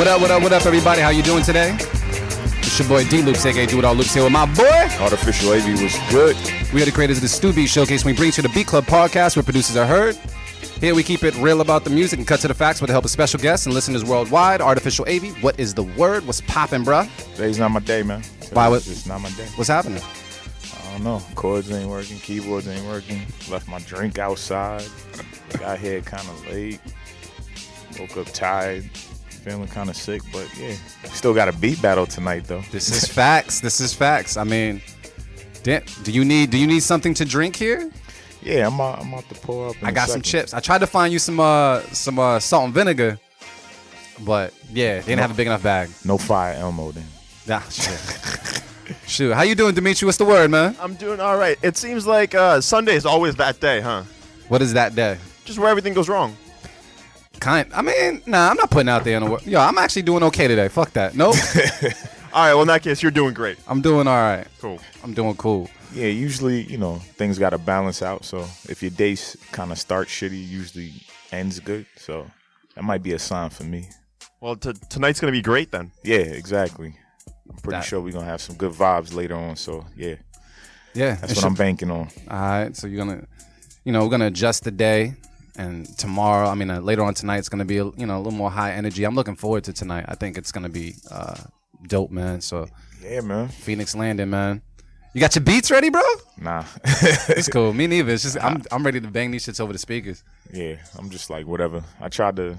What up, what up, what up, everybody? How you doing today? It's your boy D Loops, aka Do It All Loops here with my boy. Artificial AV was good. We are the creators of the Stu Beat Showcase. We bring you the Beat Club podcast where producers are heard. Here we keep it real about the music and cut to the facts with the help of special guests and listeners worldwide. Artificial AV, what is the word? What's popping, bruh? Today's not my day, man. Why, what- It's not my day. What's happening? I don't know. Chords ain't working. Keyboards ain't working. Left my drink outside. Got here kind of late. Woke up tired. Feeling kind of sick, but yeah. Still got a beat battle tonight, though. This is facts. This is facts. I mean, do you need do you need something to drink here? Yeah, I'm out, I'm out to pour up. in I a got some chips. I tried to find you some uh some uh salt and vinegar, but yeah, they didn't have a big enough bag. No fire Elmo then. Nah, shit. Shoot, how you doing, Dimitri? What's the word, man? I'm doing all right. It seems like uh, Sunday is always that day, huh? What is that day? Just where everything goes wrong. Kind. I mean, nah, I'm not putting out there in the world. Yo, I'm actually doing okay today. Fuck that. Nope. All right. Well, in that case, you're doing great. I'm doing all right. Cool. I'm doing cool. Yeah, usually, you know, things got to balance out. So if your day kind of starts shitty, usually ends good. So that might be a sign for me. Well, t- tonight's gonna be great then. Yeah, exactly. I'm pretty That- sure we're gonna have some good vibes later on. So yeah, Yeah. that's it what I'm banking on. All right. So you're gonna, you know, we're gonna adjust the day, and tomorrow, I mean, uh, later on tonight, it's gonna be, a, you know, a little more high energy. I'm looking forward to tonight. I think it's gonna be uh, dope, man. So Yeah, man. Phoenix Landing, man. You got your beats ready, bro? Nah. It's cool. Me neither. It's just I'm I'm ready to bang these shits over the speakers. yeah, I'm just like whatever. I tried to,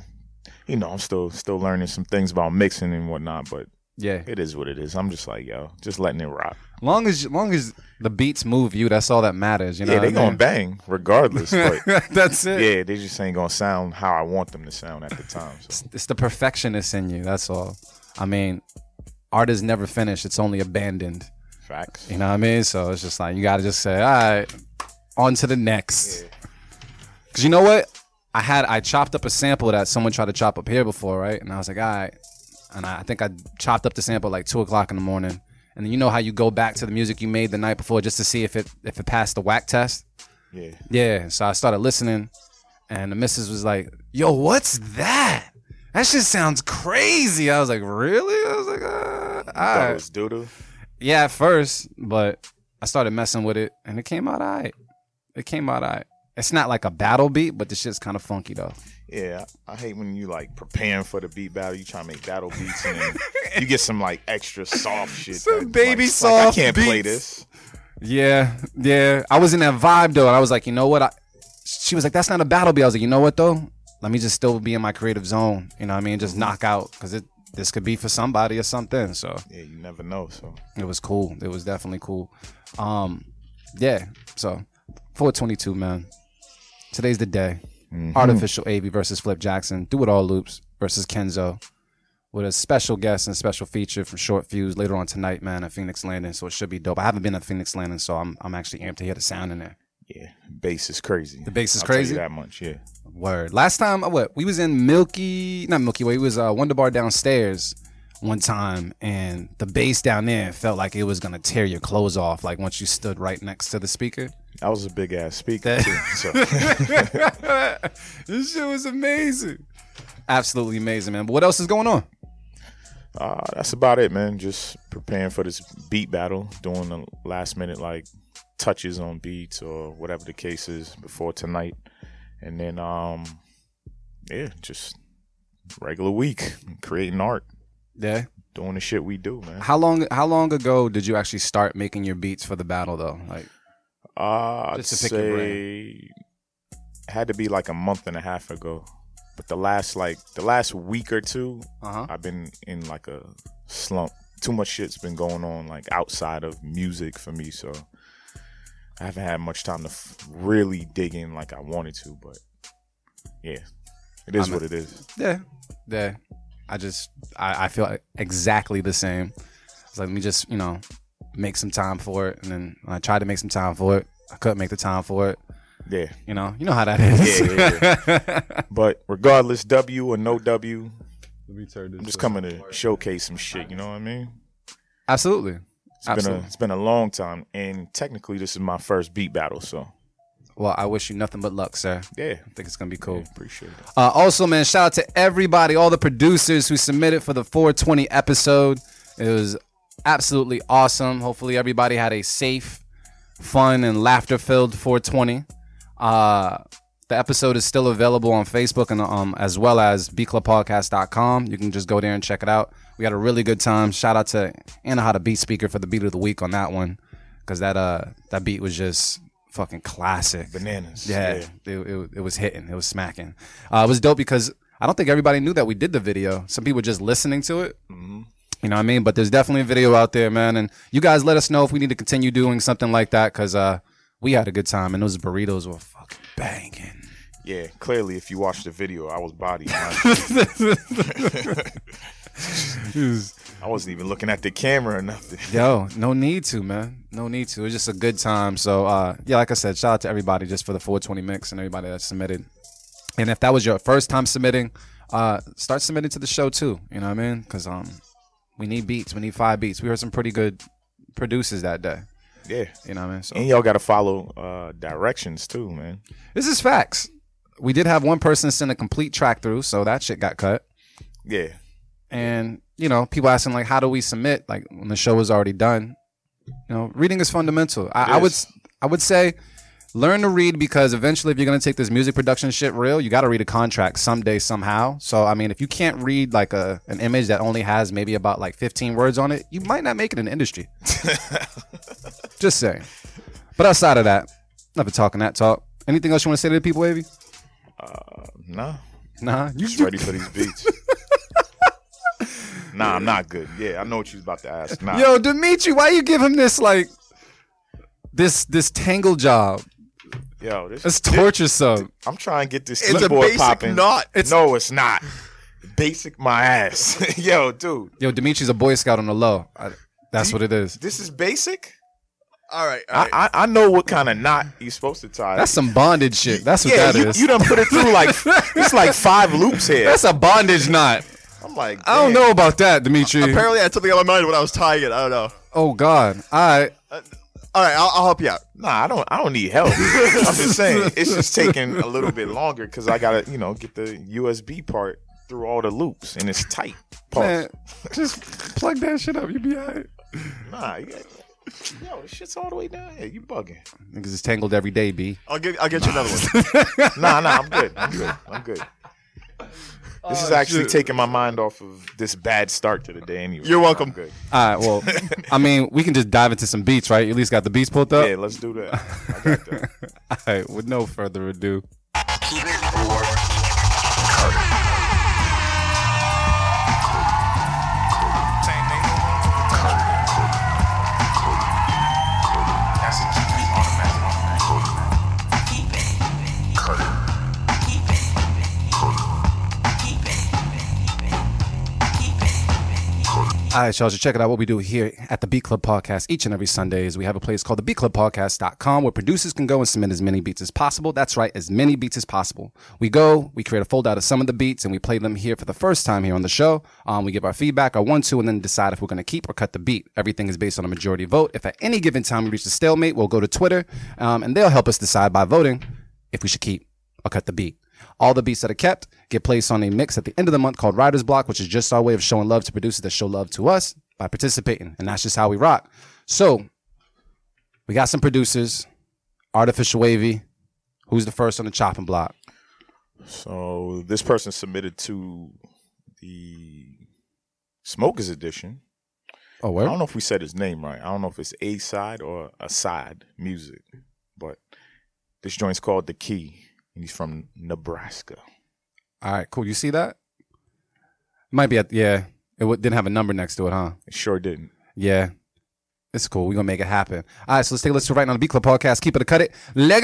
you know, I'm still still learning some things about mixing and whatnot, but Yeah. it is what it is. I'm just like yo, just letting it rock. Long as long as the beats move you, that's all that matters. You know. yeah, they what I gonna bang regardless, that's it. yeah, they just ain't gonna sound how I want them to sound at the time. So It's the perfectionist in you. That's all. I mean, art is never finished. It's only abandoned. facts. You know what I mean? So it's just like you got to just say, all right, on to the next. Because you know what? I had I chopped up a sample that someone tried to chop up here before, right? And I was like, all right. And I, think I chopped up the sample like two o'clock in the morning. And then you know how you go back to the music you made the night before just to see if it if it passed the whack test. Yeah, Yeah. So I started listening, and the missus was like, "Yo, what's that? That shit sounds crazy." I was like, "Really?" I was like, uh, "All right." was doodoo. Yeah, at first, but I started messing with it, and it came out alright. It came out alright. It's not like a battle beat, but the shit's kind of funky though. Yeah, I hate when you like preparing for the beat battle. You try to make battle beats and then you get some like extra soft shit. Some that, baby like, soft Like, I can't play this. Yeah, yeah. I was in that vibe though, and I was like, you know what? I, she was like, that's not a battle beat. I was like, you know what though? Let me just still be in my creative zone. You know what I mean? Just knock out because it this could be for somebody or something. So Yeah, you never know. So it was cool. It was definitely cool. Um, yeah. So 422, man. Today's the day. Artificial AV versus Flip Jackson. Do it all loops versus Kenzo. With a special guest and special feature from Short Fyuz later on tonight, man, at Phoenix Landing. So it should be dope. I haven't been at Phoenix Landing, so I'm I'm actually amped to hear the sound in there. yeah, bass is crazy. The bass is I'll crazy? that much. Yeah. Word. Last time, uh, what we was in Milky, not Milky Way. We was uh, Wonder Bar downstairs one time, and the bass down there felt like it was gonna tear your clothes off. Like once you stood right next to the speaker. That was a big ass speaker That- too. So this shit was amazing. Absolutely amazing, man. But what else is going on? uh, that's about it, man. Just preparing for this beat battle, doing the last minute like touches on beats or whatever the case is before tonight, and then um, yeah, just regular week creating art, Yeah. doing the shit we do, man. How long? How long ago did you actually start making your beats for the battle, though? Like, Uh, I'd to pick your say had to be like a month and a half ago. But the last like the last week or two, uh huh. I've been in like a slump. Too much shit's been going on like outside of music for me, so I haven't had much time to f- really dig in like I wanted to. But yeah, it is I'm a- what it is. Yeah, yeah. I just I, I feel exactly the same. It's like let me just you know make some time for it, and then when I tried to make some time for it. I couldn't make the time for it. Yeah, You know, you know how that is. Yeah, yeah. but regardless, W or no W, Let me turn this. I'm just coming to showcase some shit. You know what I mean? Absolutely. It's been a Absolutely. it's been a long time, and technically this is my first beat battle, so Well, I wish you nothing but luck, sir. Yeah, I think it's gonna be cool. appreciate it. Uh, also, man, shout out to everybody, all the producers who submitted for the 420 episode. It was absolutely awesome. Hopefully, everybody had a safe, fun, and laughter filled 420. Uh, the episode is still available on Facebook and um, as well as beatclubpodcast.com. You can just go there and check it out. We had a really good time. Shout out to Anna How to Beat Speaker for the beat of the week on that one because that uh that beat was just fucking classic. Bananas. Yeah, It, it, it was hitting. It was smacking. Uh, it was dope because I don't think everybody knew that we did the video. Some people were just listening to it. You know what I mean? But there's definitely a video out there, man. And you guys let us know if we need to continue doing something like that because uh, we had a good time and those burritos were fucking banging. Yeah, clearly, if you watch the video, I was I wasn't even looking at the camera or nothing. Yo, no need to, man. No need to. It was just a good time. So, uh, yeah, like I said, shout out to everybody just for the 420 mix and everybody that submitted. And if that was your first time submitting, uh, start submitting to the show too. You know what I mean? Because um, we need beats. We need five beats. We heard some pretty good producers that day. Yeah, You know what I mean? So and y'all got to follow uh, directions too, man. this is facts. We did have one person send a complete track through, so that shit got cut. Yeah, and you know people asking like how do we submit like when the show is already done? You know reading is fundamental. I, I would i would say learn to read because eventually if you're going to take this music production shit real you got to read a contract someday somehow. So i mean if you can't read like a an image that only has maybe about like 15 words on it you might not make it in the industry. Just saying. But outside of that never talking that talk. Anything else you want to say to the people Avy? Uh, nah, nah? You just ready for these beats. Nah, I'm not good. Yeah, I know what you was about to ask. Nah, Yo, Dimitri, why you give him this like this this tangle job? yo, this, It's this- torture sub. I'm trying to get this It's a keyboard basic popping. knot. no, it's not. Basic my ass. yo, dude, Yo, Dimitri's a Boy Scout on the low. I, that's what it is. this is basic. All right, all right. I, I I know what kind of knot you're supposed to tie. That's some bondage shit. That's what yeah, that you, is. you done put it through like it's like five loops here. That's a bondage knot. I'm like, I don't know about that, Dimitri. Apparently, I had something on my mind when I was tying it. I don't know. Oh God. All right. Uh, all right, I'll, I'll help you out. Nah, I don't. I don't need help. I'm just saying it's just taking a little bit longer because I gotta, you know, get the USB part through all the loops and it's tight. Pause. Man, just plug that shit up. You be alright. Nah, you got, yo, this shit's all the way down here. You bugging? Because it's tangled every day, B. I'll get I'll get you another one. Nah, nah, I'm good. I'm good. I'm good. This is oh, actually taking my mind off of this bad start to the day. Anyway, You're welcome. Good. All right. Well, I mean, we can just dive into some beats, right? You at least got the beats pulled up. Yeah, let's do that. I got that. All right. With no further ado. All right, y'all, so check it out. What we do here at the Beat Club Podcast each and every Sunday is we have a place called the beatclubpodcast.com where producers can go and submit as many beats as possible. That's right, as many beats as possible. We go, we create a folder out of some of the beats, and we play them here for the first time here on the show. Um, we give our feedback, our one, two, and then decide if we're going to keep or cut the beat. Everything is based on a majority vote. If at any given time we reach a stalemate, we'll go to Twitter, um, and they'll help us decide by voting if we should keep or cut the beat. All the beats that are kept get placed on a mix at the end of the month called Writer's Block, which is just our way of showing love to producers that show love to us by participating. And that's just how we rock. So we got some producers, Artificial Wavy. Who's the first on the chopping block? So this person submitted to the Smokers Edition. Oh, I don't know if we said his name right. I don't know if it's A side or a side music, but this joint's called The Key, and he's from Nebraska. All right, cool. You see that? Might be at, yeah. It w- didn't have a number next to it, huh? It sure didn't. Yeah. It's cool. We're going to make it happen. All right, so let's take a listen right now on the Beat Club podcast. Keep it or cut it. Let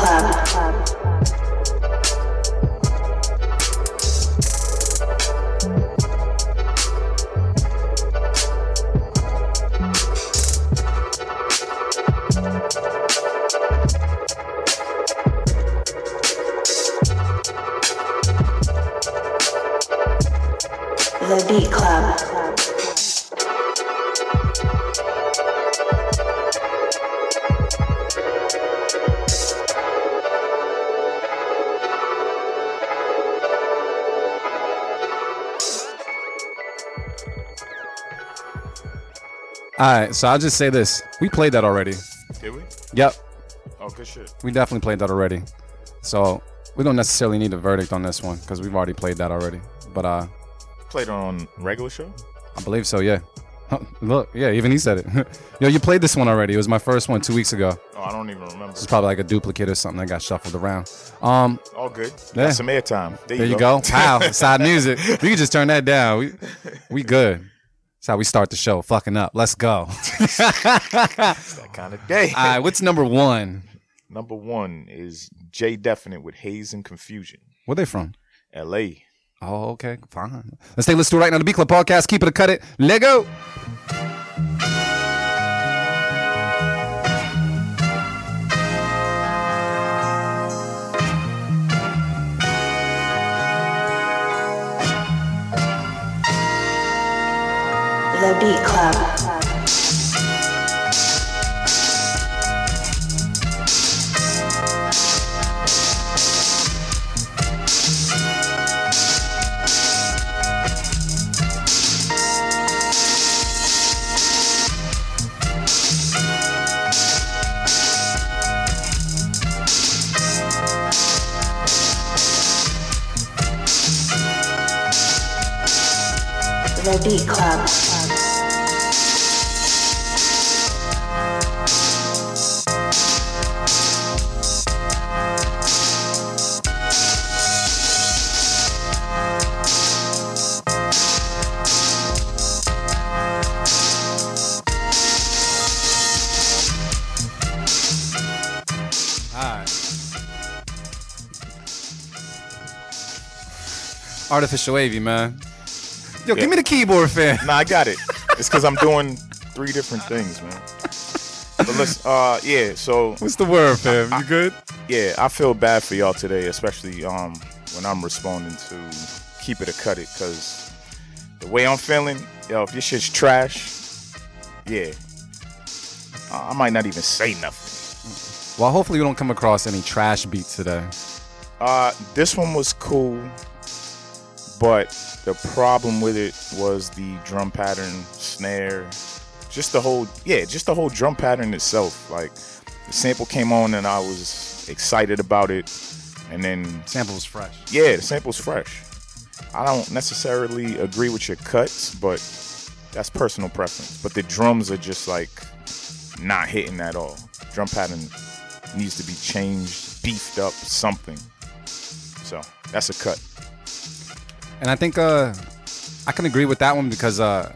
All right, so I'll just say this: we played that already. Did we? Yep, Oh, good shit. we definitely played that already. So we don't necessarily need a verdict on this one because we've already played that already. But uh, Played on regular show. I believe so. Yeah. Look, yeah, even he said it. Yo, you played this one already. It was my first one two weeks ago. Oh, I don't even remember. It's probably like a duplicate or something that got shuffled around. Um, All good. Yeah. Got some airtime. There, there you go. Pow, side music. We can just turn that down. We we good. That's how we start the show. Fucking up. Let's go. that kind of day. All right, what's number one? Number one is J Definite with Haze and Confusion. Where they from? L.A. Oh, okay, fine. Let's take let's do it right now. The B Club Podcast. Keep it a cut it. Let Beat Club. Artificial wavy, man. Yo, Yeah. give me the keyboard, fan. Nah, I got it. It's because I'm doing three different things, man. But let's, uh, yeah. So What's the word, fam? You good? yeah, I feel bad for y'all today, especially um when I'm responding to keep it or cut it, cause the way I'm feeling, yo, if your shit's trash, yeah, I I might not even say nothing. Well, hopefully we don't come across any trash beats today. Uh, this one was cool, but the problem with it was the drum pattern, snare, just the whole, yeah, just the whole drum pattern itself. Like the sample came on and I was excited about it, and then Sample was fresh. yeah, the sample's fresh. I don't necessarily agree with your cuts, but that's personal preference. But the drums are just like not hitting at all. Drum pattern needs to be changed, beefed up, something. So that's a cut. And I think uh I can agree with that one because uh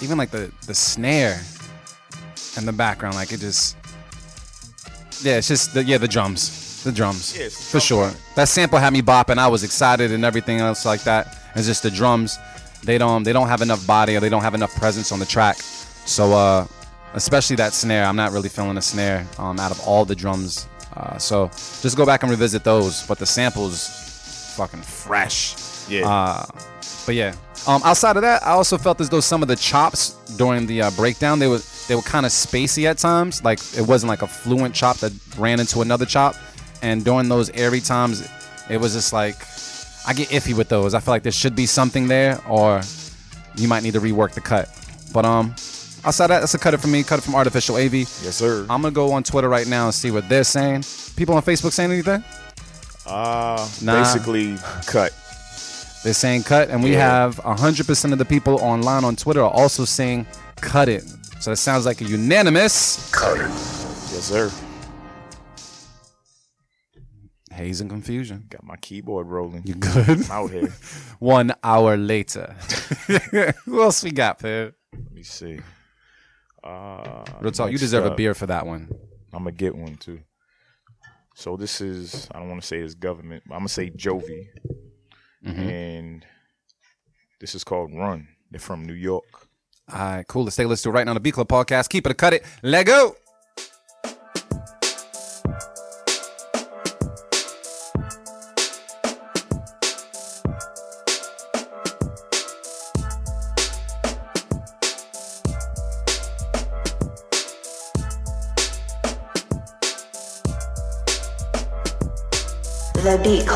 even like the the snare in the background, like it just yeah, it's just the yeah the drums, the drums Yeah, for sure. That sample had me bopping. I was excited and everything else like that. It's just the drums. They don't they don't have enough body or they don't have enough presence on the track. So uh especially that snare, I'm not really feeling the snare um out of all the drums. Uh, so just go back and revisit those. But the samples fucking fresh. Yeah. Uh, but yeah. Um, outside of that, I also felt as though some of the chops during the uh, breakdown they were they were kind of spacey at times. Like it wasn't like a fluent chop that ran into another chop. And during those airy times, it was just like I get iffy with those. I feel like there should be something there, or you might need to rework the cut. But um, outside that, that's a cut it for me. Cut it from Artificial AV. yes, sir. I'm gonna go on Twitter right now and see what they're saying. People on Facebook saying anything? Uh, Nah. basically cut. They're saying cut, and we Yeah. have 100% of the people online on Twitter are also saying cut it. So it sounds like a unanimous cut it. Yes, sir. haze and confusion. Got my keyboard rolling. You good? I'm out here. One hour later. Who else we got, Pip? Let me see. Uh, Real talk, you next deserve a beer for that one. I'm gonna get one too. So this is I don't want to say his government, but I'm gonna say Jovi, Mm-hmm. and this is called Run. They're from New York. All right, cool. Let's take a listening to it right now on the B Club podcast. Keep it or cut it. Let go. The Beat Club.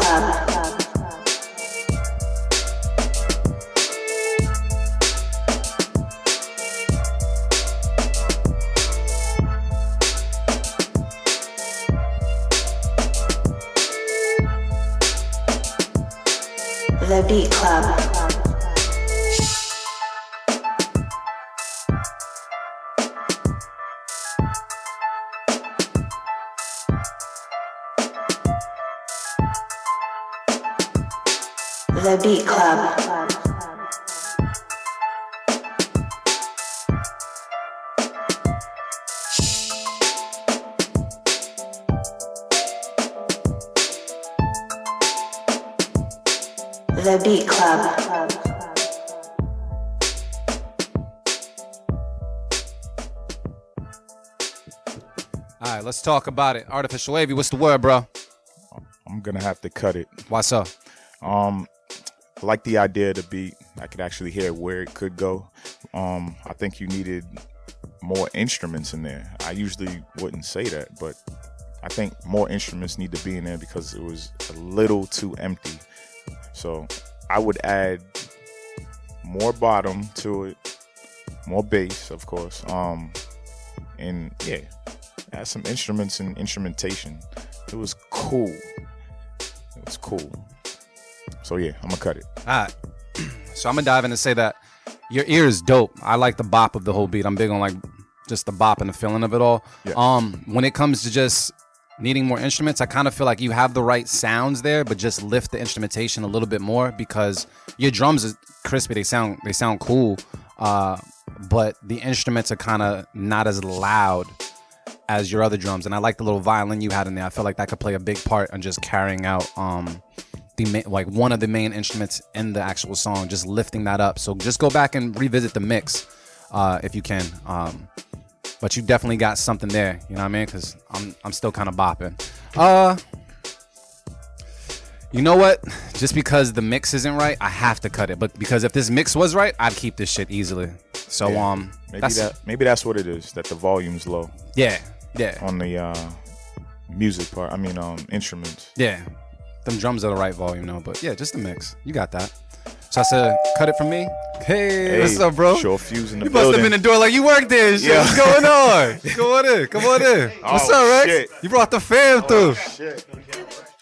The Beat Club. All right, let's talk about it. Artificial wavy. What's the word, bro? I'm gonna have to cut it. Why so? Um, I like the idea of the beat. I could actually hear where it could go. Um, I think you needed more instruments in there. I usually wouldn't say that, but I think more instruments need to be in there because it was a little too empty. So I would add more bottom to it, more bass, of course. Um, and yeah, add some instruments and instrumentation. It was cool. It was cool. So yeah, I'm gonna cut it. All right. So I'm gonna dive in and say that your ear is dope. I like the bop of the whole beat. I'm big on like just the bop and the feeling of it all. Yeah. Um, when it comes to just needing more instruments, I kind of feel like you have the right sounds there, but just lift the instrumentation a little bit more because your drums are crispy. They sound they sound cool, uh, but the instruments are kind of not as loud as your other drums. And I like the little violin you had in there. I feel like that could play a big part on just carrying out um the ma- like one of the main instruments in the actual song, just lifting that up. So just go back and revisit the mix uh, if you can. Um, but you definitely got something there. You know what I mean? Because I'm I'm still kind of bopping. Uh, you know what? Just because the mix isn't right, I have to cut it. But because if this mix was right, I'd keep this shit easily. So Yeah. um, Maybe that's that maybe that's what it is. That the volume's low yeah, yeah, on the uh, music part. I mean, um, instruments. yeah. Them drums are the right volume though. But yeah, just the mix. You got that. So I said, cut it from me. Hey, what's up, bro? Short Fyuz in the You must have been in the door like you work there. Shit. Yeah. What's going on? Come on in. Come on in. What's Oh, up, Reks? shit. You brought the fam through.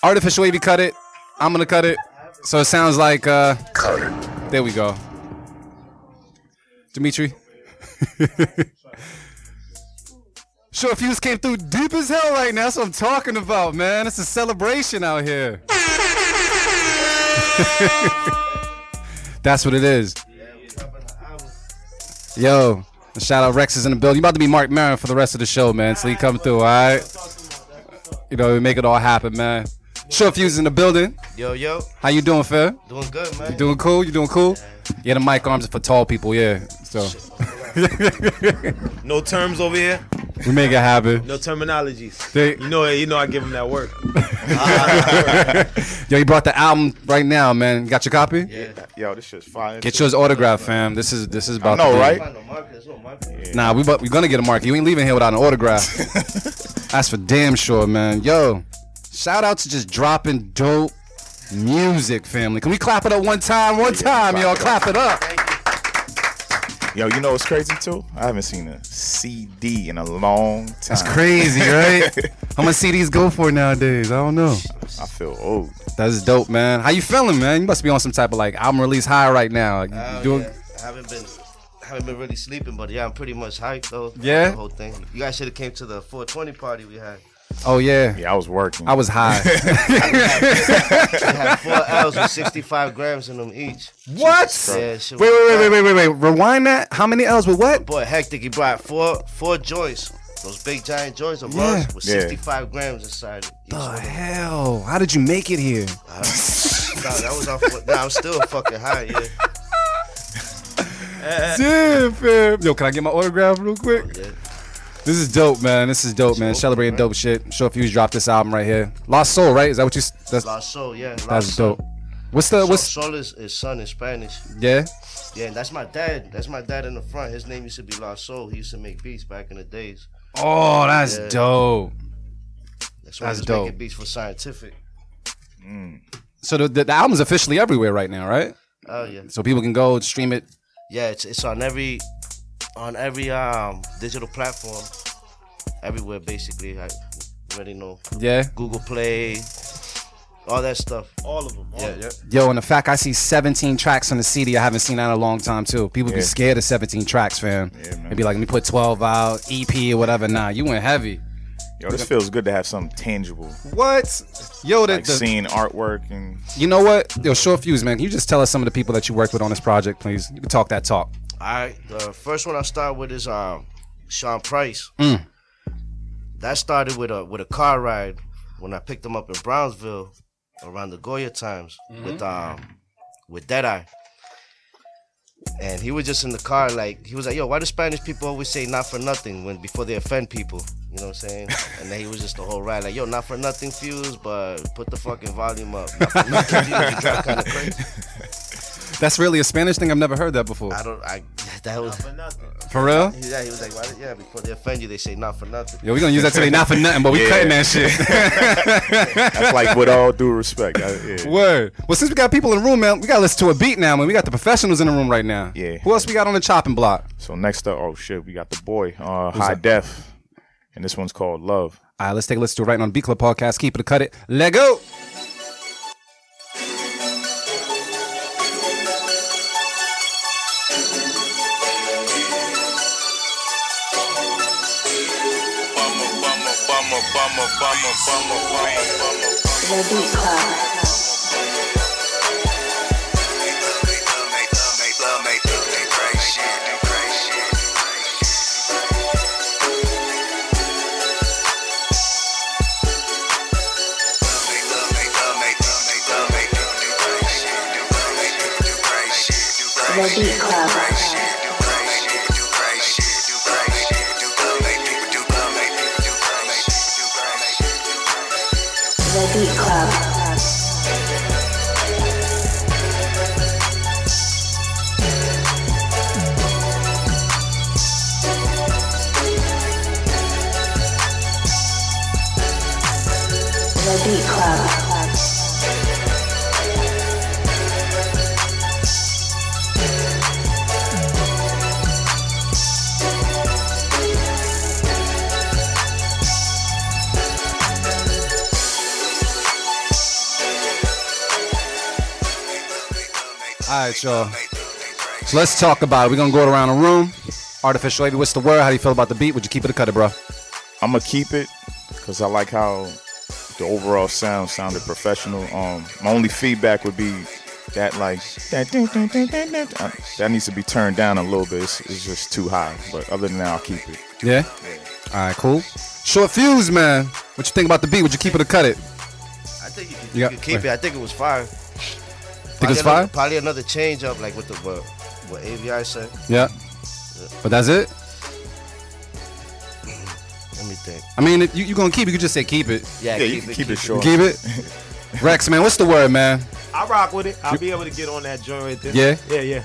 Artificial wavy cut it. I'm gonna cut it. So it sounds like uh cut it. There we go. Dimitri. Short Fyuz came through deep as hell right now. That's what I'm talking about, man. It's a celebration out here. That's what it is. Yo, shout out Reks is in the building. You about to be Mark Maron for the rest of the show, man. So you come through, all right? You know, we make it all happen, man. Short Fyuz in the building. Yo, yo, How you doing, Phil? doing good, man. You doing cool? You doing cool? Yeah, the mic arms are for tall people, yeah. So no terms over here, we make it happen. no terminologies. They- You know, you know, I give them that work. Yo, you brought the album right now, man. Got your copy? Yeah. Yo, this shit's fire. Get yours autographed, fam. This is this is about know, to be. right? Find no marker, there's no marker. Nah, we but we gonna get a mark. You ain't leaving here without an autograph. That's for damn sure, man. Yo, shout out to just dropping dope music, family. Can we clap it up one time? One time, y'all. Clap it up. Yo, you know what's crazy too? I haven't seen a CD in a long time. That's crazy, right? How much CDs go for nowadays? I don't know. I feel old. That's dope, man. How you feeling, man? You must be on some type of like album release high right now. Like, you Oh, doing? yeah. I haven't been, haven't been really sleeping, but yeah, I'm pretty much hyped though. Yeah? The whole thing. You guys should have came to the 420 party we had. Oh yeah. Yeah, I was working. I was high. We had four L's with 65 grams in them each. what? Yeah, shit Wait, wait, was wait, fire. wait, wait, wait, wait. Rewind that. How many L's with what? Boy, hectic. He brought four, four joints those big giant joints of Yeah. Russ with Yeah. 65 grams inside it. each The one. hell? How did you make it here? Nah, that was off. Nah, I'm still fucking high. Yeah. Damn, fam. Yo, can I get my autograph real quick? yeah. This is dope, man. This is dope, man. Celebrating dope shit. Short Fyuz dropped this album right here. Lost Sol, right? Is that what you? s- That's La Soul, yeah. La that's Soul. dope. What's the what's Sol is, is son in Spanish. yeah? Yeah, and that's my dad. That's my dad in the front. His name used to be La Soul. He used to make beats back in the days. Oh, that's Yeah. dope. That's why That's dope. making beats for Scientific. Mm. So the, the, the album's officially everywhere right now, right? Oh yeah, So people can go stream it. yeah. It's it's on every on every um digital platform, everywhere basically. I already know Yeah. Google Play, all that stuff. All of them. All Yeah, of them. yeah. Yo, and the fact I see 17 tracks on the CD, I haven't seen that in a long time too. People be Yeah. scared of 17 tracks, fam. Yeah, man. They be like, let me put 12 out, EP or whatever. Nah, you went heavy. Yo, this feels good to have something tangible, What? Yo, the, like the- seeing artwork and you know what? Yo, Short Fyuz, man. Can you just tell us some of the people that you worked with on this project, please? You can talk that talk. All right, the first one I start with is um Sean Price. Mm. That started with a with a car ride when I picked him up in Brownsville around the Goya times with um with Deadeye. And he was just in the car, like he was like, "Yo, why do Spanish people always say not for nothing when before they offend people?" You know what I'm saying? And then he was just the whole ride, like, "Yo, not for nothing, Fyuz, but put the fucking volume up." Not for nothing, Fyuz, kind of crazy. That's really a Spanish thing. I've never heard that before. I don't, I that was For nothing. For real? yeah, he was like, Why, yeah, before they offend you, they say not for nothing. Yo, we gonna use that today, not for nothing, but we Yeah. cutting that shit. that's like with all due respect. I, yeah. Word. Well, since we got people in the room, man, we gotta listen to a beat now, man. We got the professionals in the room right now. Yeah. Who else we got on the chopping block? So next up, oh shit, we got the boy, uh, High that? Def, and this one's called Love. All right, let's take a listen to it right now on B Club podcast. Keep it, cut it. Let go. The Beat Club. The Beat Club. The beat club Club. Right, y'all. So let's talk about it. We're gonna go around the room. Artificial lady, what's the word? How do you feel about the beat? Would you keep it or cut it, bro? I'm gonna keep it because I like how the overall sound sounded professional. Um, my only feedback would be that like that, uh, that needs to be turned down a little bit. It's, it's just too high. But other than that, I'll keep it. Yeah. All right, cool. Short Fyuz, man. What you think about the beat? Would you keep it or cut it? I think you could, Yeah, you could keep it. I think it was fire. Think it's Probably fire? another- Probably another change up, like with the what, what AVI said. Yeah. But that's it. Let me think. I mean, if you you gonna keep? it, You could just say keep it. Yeah, Yeah, you can keep it short. Keep it. Reks, man, what's the word, man? I rock with it. I'll be able to get on that joint right there. Yeah? Yeah, yeah.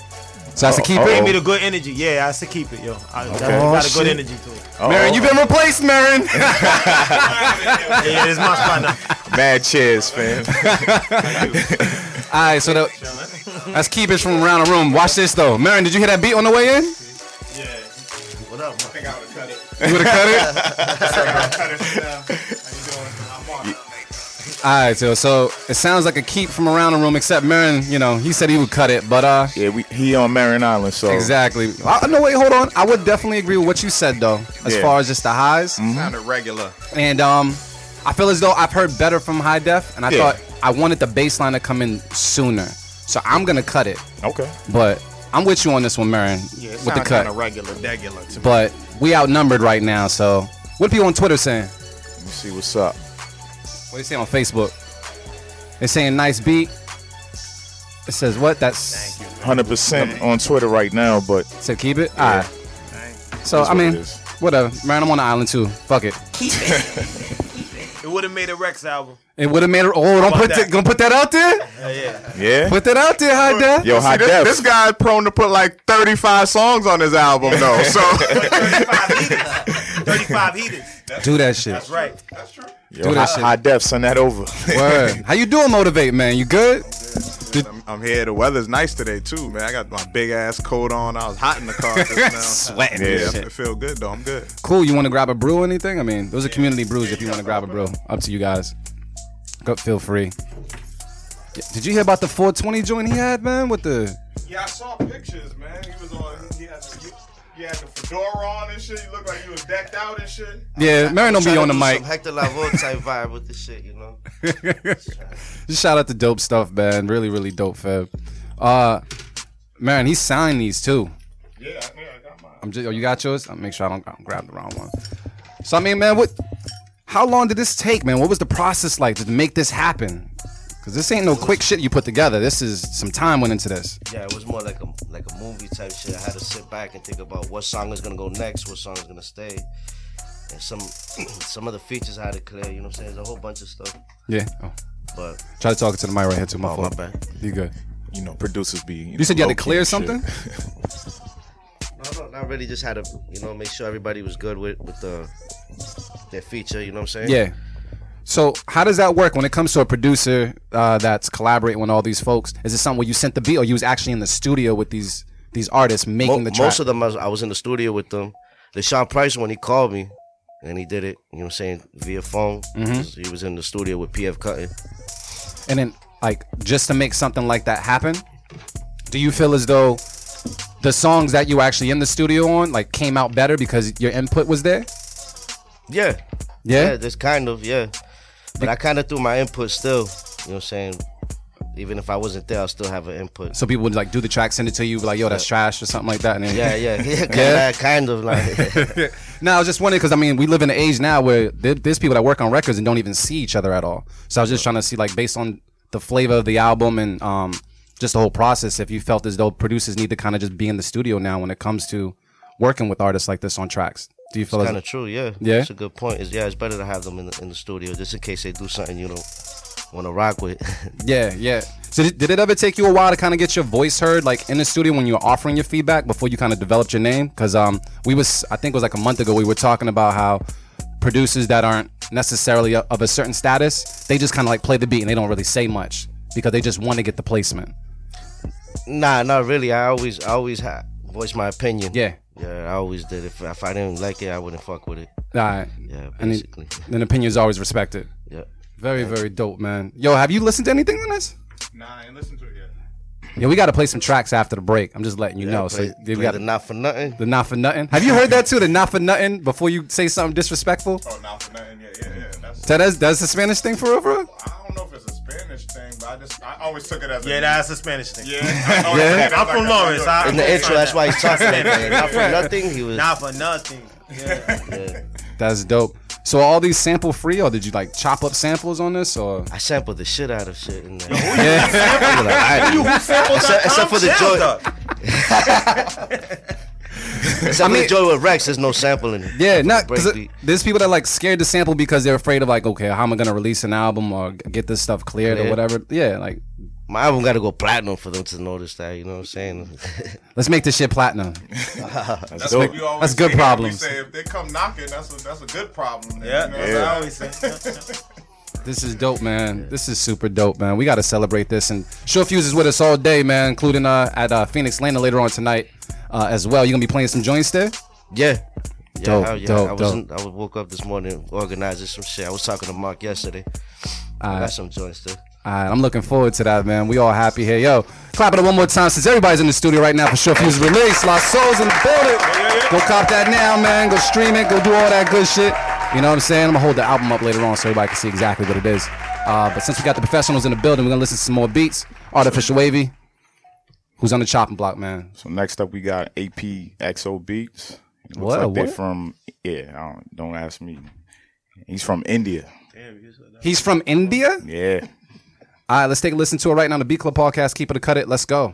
So that's to keep Oh, Give it. me the good energy. Yeah, I say keep it, yo. I Okay. got, Oh, got a shit. good energy to it. Oh, Marin, you've been replaced, Marin. Yeah, this is my spot now. mad cheers, fam. All right, so the, that's keep it from around the room. Watch this though, Marin. Did you hear that beat on the way in? Yeah. What up. I think I would have cut it. You would have cut it. All right, so so it sounds like a keep from around the room, except Marin. You know, he said he would cut it, but uh, yeah, we he on Marin Island, so exactly. I, no, wait, hold on. I would definitely agree with what you said though, as Yeah. far as just the highs. Sounded regular. And um, I feel as though I've heard better from High Def, and I Yeah. thought I wanted the bass line to come in sooner. So I'm gonna cut it, okay. but I'm with you on this one, Marin, Yeah, it with the cut. kind of regular, regular to me. But we outnumbered right now, so What are people on Twitter saying? Let me see what's up. What do you say on Facebook? They're saying nice beat. It says what? That's Hundred percent on Twitter right now, but said keep it. All right. So That's I mean, it is. whatever. Man, I'm on the island too. Fuck it. It would have made a Reks album. It would have made her. Oh, don't put that? that. Gonna put that out there. Yeah, yeah. yeah. Put that out there, high def. Yo, high See, this, def. this guy's prone to put like 35 songs on his album, though. So 35 heaters. 35 heaters. Do that shit. That's right. That's true. Yo, do that high, shit. high def. Send that over. Word. How you doing, motivate man? You good? I'm, I'm here. The weather's nice today too, man. I got my big ass coat on. I was hot in the car just now. Sweating. Yeah. and shit. I feel good though. I'm good. Cool. You want to grab a brew or anything? I mean, those are community brews. If you want to grab a brew, up to you guys. Go, feel free. Did you hear about the 420 joint he had, man? With the Yeah, I saw pictures, man. He was on. He had the, he had the fedora on and shit. He looked like he was decked out and shit. yeah, Marion don't be Tryna on the do mic. Some Hector Lavoe type vibe with the shit, you know. Just shout out to dope stuff, man. Really, really dope, Feb. Uh, man, he signed these too. Yeah, yeah, I got mine. I'm just. Oh, you got yours? I'll make sure I don't, I don't grab the wrong one. So I mean, man, what? How long did this take, man? What was the process like to make this happen? Cause this ain't no quick shit you put together. This is some time went into this. Yeah, it was more like a like a movie type shit. I had to sit back and think about what song is gonna go next, what song is gonna stay, and some some of the features I had to clear. You know what I'm saying? There's a whole bunch of stuff, Yeah. Oh. but Try to talk to the mic right here too. My oh, my bad. You good? You know, producers be. You said you had to low-key clear something. No, no, not really. Just had to, you know, make sure everybody was good with with the their feature. You know what I'm saying? Yeah. So how does that work when it comes to a producer uh, that's collaborating with all these folks? Is it something where you sent the beat, or you was actually in the studio with these these artists making Mo- the track? most of them, I was, in the studio with them. The Sean Price when he called me, and he did it. You know what I'm saying via phone. Mm-hmm. He was in the studio with PF Cuttin. and then like just to make something like that happen, do you feel as though the songs that you were actually in the studio on like came out better because your input was there? Yeah. Yeah? Yeah, this kind of, yeah. But I kind of threw my input still. You know what I'm saying? Even if I wasn't there, I'll still have an input. So people would like do the track, send it to you, be like, "Yo, that's trash" or something like that. And then, Yeah, yeah, yeah. Kind, Yeah? Of, kind of like. No, I was just wondering because I mean, we live in an age now where there, there's people that work on records and don't even see each other at all. So I was just trying to see, like, based on the flavor of the album and um, just the whole process, if you felt as though producers need to kind of just be in the studio now when it comes to working with artists like this on tracks. Do you feel as kind of true, yeah. Yeah? That's a good point. It's, yeah, it's better to have them in the, in the studio just in case they do something you don't want to rock with. Yeah, yeah. So did, did it ever take you a while to kind of get your voice heard, like in the studio when you were offering your feedback before you kind of developed your name? Because um, we was, I think it was like a month ago, we were talking about how producers that aren't necessarily of a certain status, they just kind of like play the beat and they don't really say much because they just want to get the placement. nah, not really. I always, I always ha- voice my opinion. Yeah. Yeah, I always did. If, if I didn't like it, I wouldn't fuck with it. All right. Yeah, And basically. then opinion is always respected. yeah. Very, very dope, man. Yo, have you listened to anything on this? Nah, I ain't listen to it yet. Yeah, we got to play some tracks after the break. I'm just letting you know. play, so we play got the not for nothing. the not for nothing. Have you heard that too? The not for nothing before you say something disrespectful. Oh, not for nothing. Yeah, yeah, yeah. That's. So that's that's a Spanish thing for real, bro. I but I just I always took it as a Yeah, that's a Spanish thing. Yeah, I always Yeah? took it as I'm like from Lawrence. I- In the I- intro, that's why he's talking like that. Not for nothing. He was. Not for nothing. Yeah. yeah. That's dope. So all these sample free, or did you like chop up samples on this, or I sampled the shit out of shit in there. yeah? I'm like, all right. Except- except for the joy- Except for the joy with Reks, there's no sampling. In it. Yeah, not because there's people that like scared to sample because they're afraid of like, okay, how am I gonna release an album or get this stuff cleared or whatever? Yeah, like My album got to go platinum for them to notice that. You know what I'm saying? let's make this shit platinum. That's dope. what we always That's good say. problems. Say if they come knocking, that's a that's a good problem. then, Yeah, you know that's what what I always say. This is dope, man. This is super dope, man. We got to celebrate this. And Short Fyuz is with us all day, man, including uh, at uh, Phoenix Landing later on tonight uh, as well. You gonna be playing some joints there? yeah. Yeah, Dope, hell yeah. dope, I was dope. in, I woke up this morning organizing some shit. I was talking to Mark yesterday. I Alright. got some joints there. All right, I'm looking forward to that, man. We all happy here. Yo, clap it up one more time since everybody's in the studio right now for Short Fyuz release. Lost Sol's in the building. Go cop that now, man. Go stream it. Go do all that good shit. You know what I'm saying? I'm gonna hold the album up later on so everybody can see exactly what it is. Uh, but since we got the professionals in the building, we're gonna listen to some more beats. Artificial Wavy, who's on the chopping block, man. So next up, we got AP XO Beats. Looks What, like they're from yeah. I don't, don't ask me. He's from India. Damn, He's from India. Yeah. All right, let's take a listen to it right now. On the Beat Club podcast. Keep it or cut it. Let's go.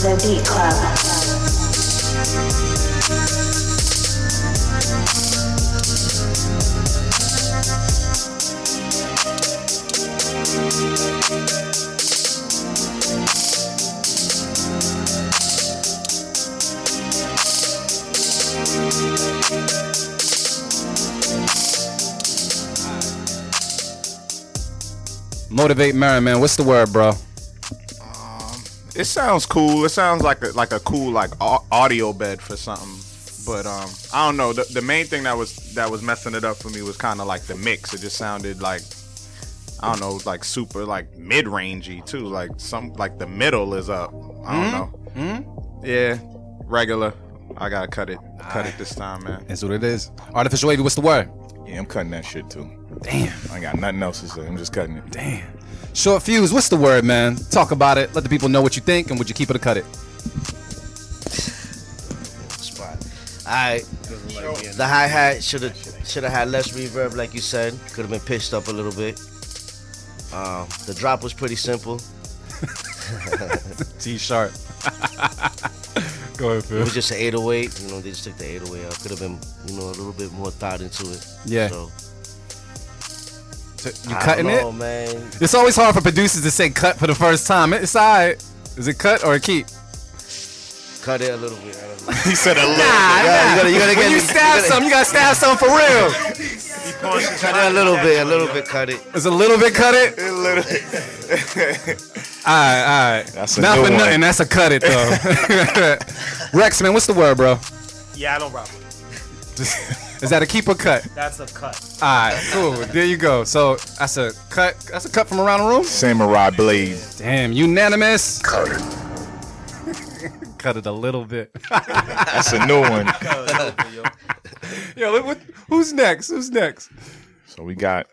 Beat Club. Motivate Merriman. What's the word, bro? It sounds cool. It sounds like a like a cool like audio bed for something. But um, I don't know. The, the main thing that was that was messing it up for me was kind of like the mix. It just sounded like I don't know, like super like mid rangey too. Like some like the middle is up. I don't know. Hmm. Yeah, regular. I gotta cut it. Cut it this time, man. That's what it is. Artificial wavy. What's the word? Yeah, I'm cutting that shit too. Damn. I ain't got nothing else to say. I'm just cutting it. Damn. Short Fyuz. What's the word, man? Talk about it. Let the people know what you think, and would you keep it or cut it? spot. Alright. The hi hat should have should have had less reverb, like you said. Could have been pitched up a little bit. Um, the drop was pretty simple. T sharp. Go ahead, It was just an 808. You know, they just took the 808 out. Could have been, you know, a little bit more thought into it. Yeah. So, You I cutting don't it? man. It's always hard for producers to say cut for the first time. It's alright. Is it cut or a keep? Cut it a little bit. I don't know. He said a little. Nah, nah. you gotta- you gotta when you stab you gotta- something, you gotta stab something for real. Cut it a little bit. A little bit. Cut it. It's a little bit cut it. A little. Alright, alright. That's a Not new for one. nothing. That's a cut it though. Reks, man, what's the word, bro? Yeah, I don't rob. Is that a keep or cut? That's a cut. Alright, cool. There you go. So that's a cut. That's a cut from around the room. Samurai blade. Damn, unanimous. Cut it. cut it a little bit. That's a new one. Yo, what, who's next? Who's next? So we got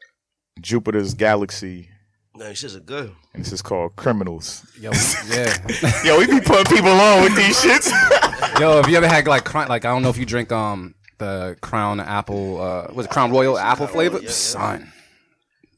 Jupiter's Galaxy, No, these shits are good. and this is called Criminals. Yo, yeah. Yo, we be putting people on with these shits. Yo, have you ever had like crown? Like I don't know if you drink um the Crown Apple. Uh, was it Crown Royal Apple flavor? yeah, yeah. Son.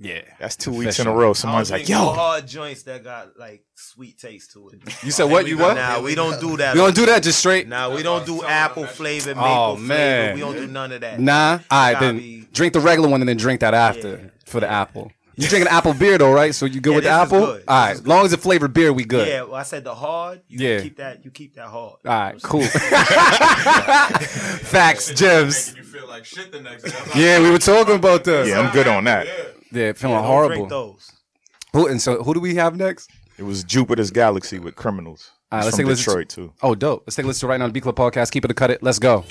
Yeah. That's two weeks in a row. Someone's like, yo, hard joints that got like sweet taste to it. You said what? You what? Nah, we don't do that. We don't do that just straight? Nah, we don't do apple flavored, maple Oh, flavor. man. We don't do none of that. Nah. All right, then drink the regular one and then drink that after Yeah. for the apple. You drink an apple beer though, right? So you good Yeah, with the this is apple? good. All right, This is long as it's flavored beer, we good. Yeah, well, I said the hard. You Yeah. keep that. You keep that hard. All right, cool. Facts, gems. You feel like shit the next day. Yeah, we were talking about that. yeah, I'm good on that. Yeah, feeling Don't horrible. Drink those. Who, and so, who do we have next? It was Jupiter's Galaxy with Criminals. All right, let's from take a listen to- Detroit too. Oh, dope. Let's take a listen to right now on the B Club podcast. Keep it or cut it. Let's go.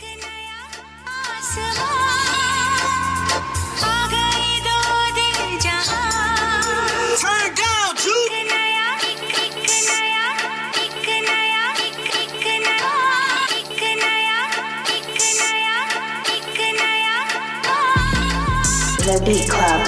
The Beat Club.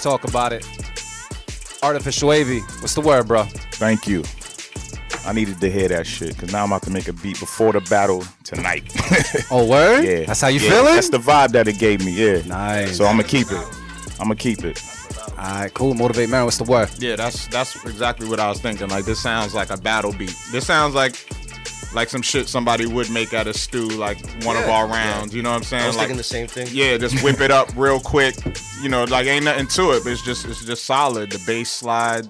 Let's talk about it. Artificial AV. What's the word, bro? Thank you. I needed to hear that shit because now I'm about to make a beat before the battle tonight. Oh, word? yeah, That's how you yeah, feeling? That's the vibe that it gave me. Yeah, Nice. So I'm gonna keep it. I'm gonna keep it. All right, cool. Motivate man. What's the word? Yeah, that's that's exactly what I was thinking. Like this sounds like a battle beat. This sounds like like some shit somebody would make out a stew, like one of Yeah, our yeah. rounds. You know what I'm saying? I was like, thinking the same thing. yeah, just whip it up real quick. You know, like ain't nothing to it, but it's just it's just solid. The bass slide,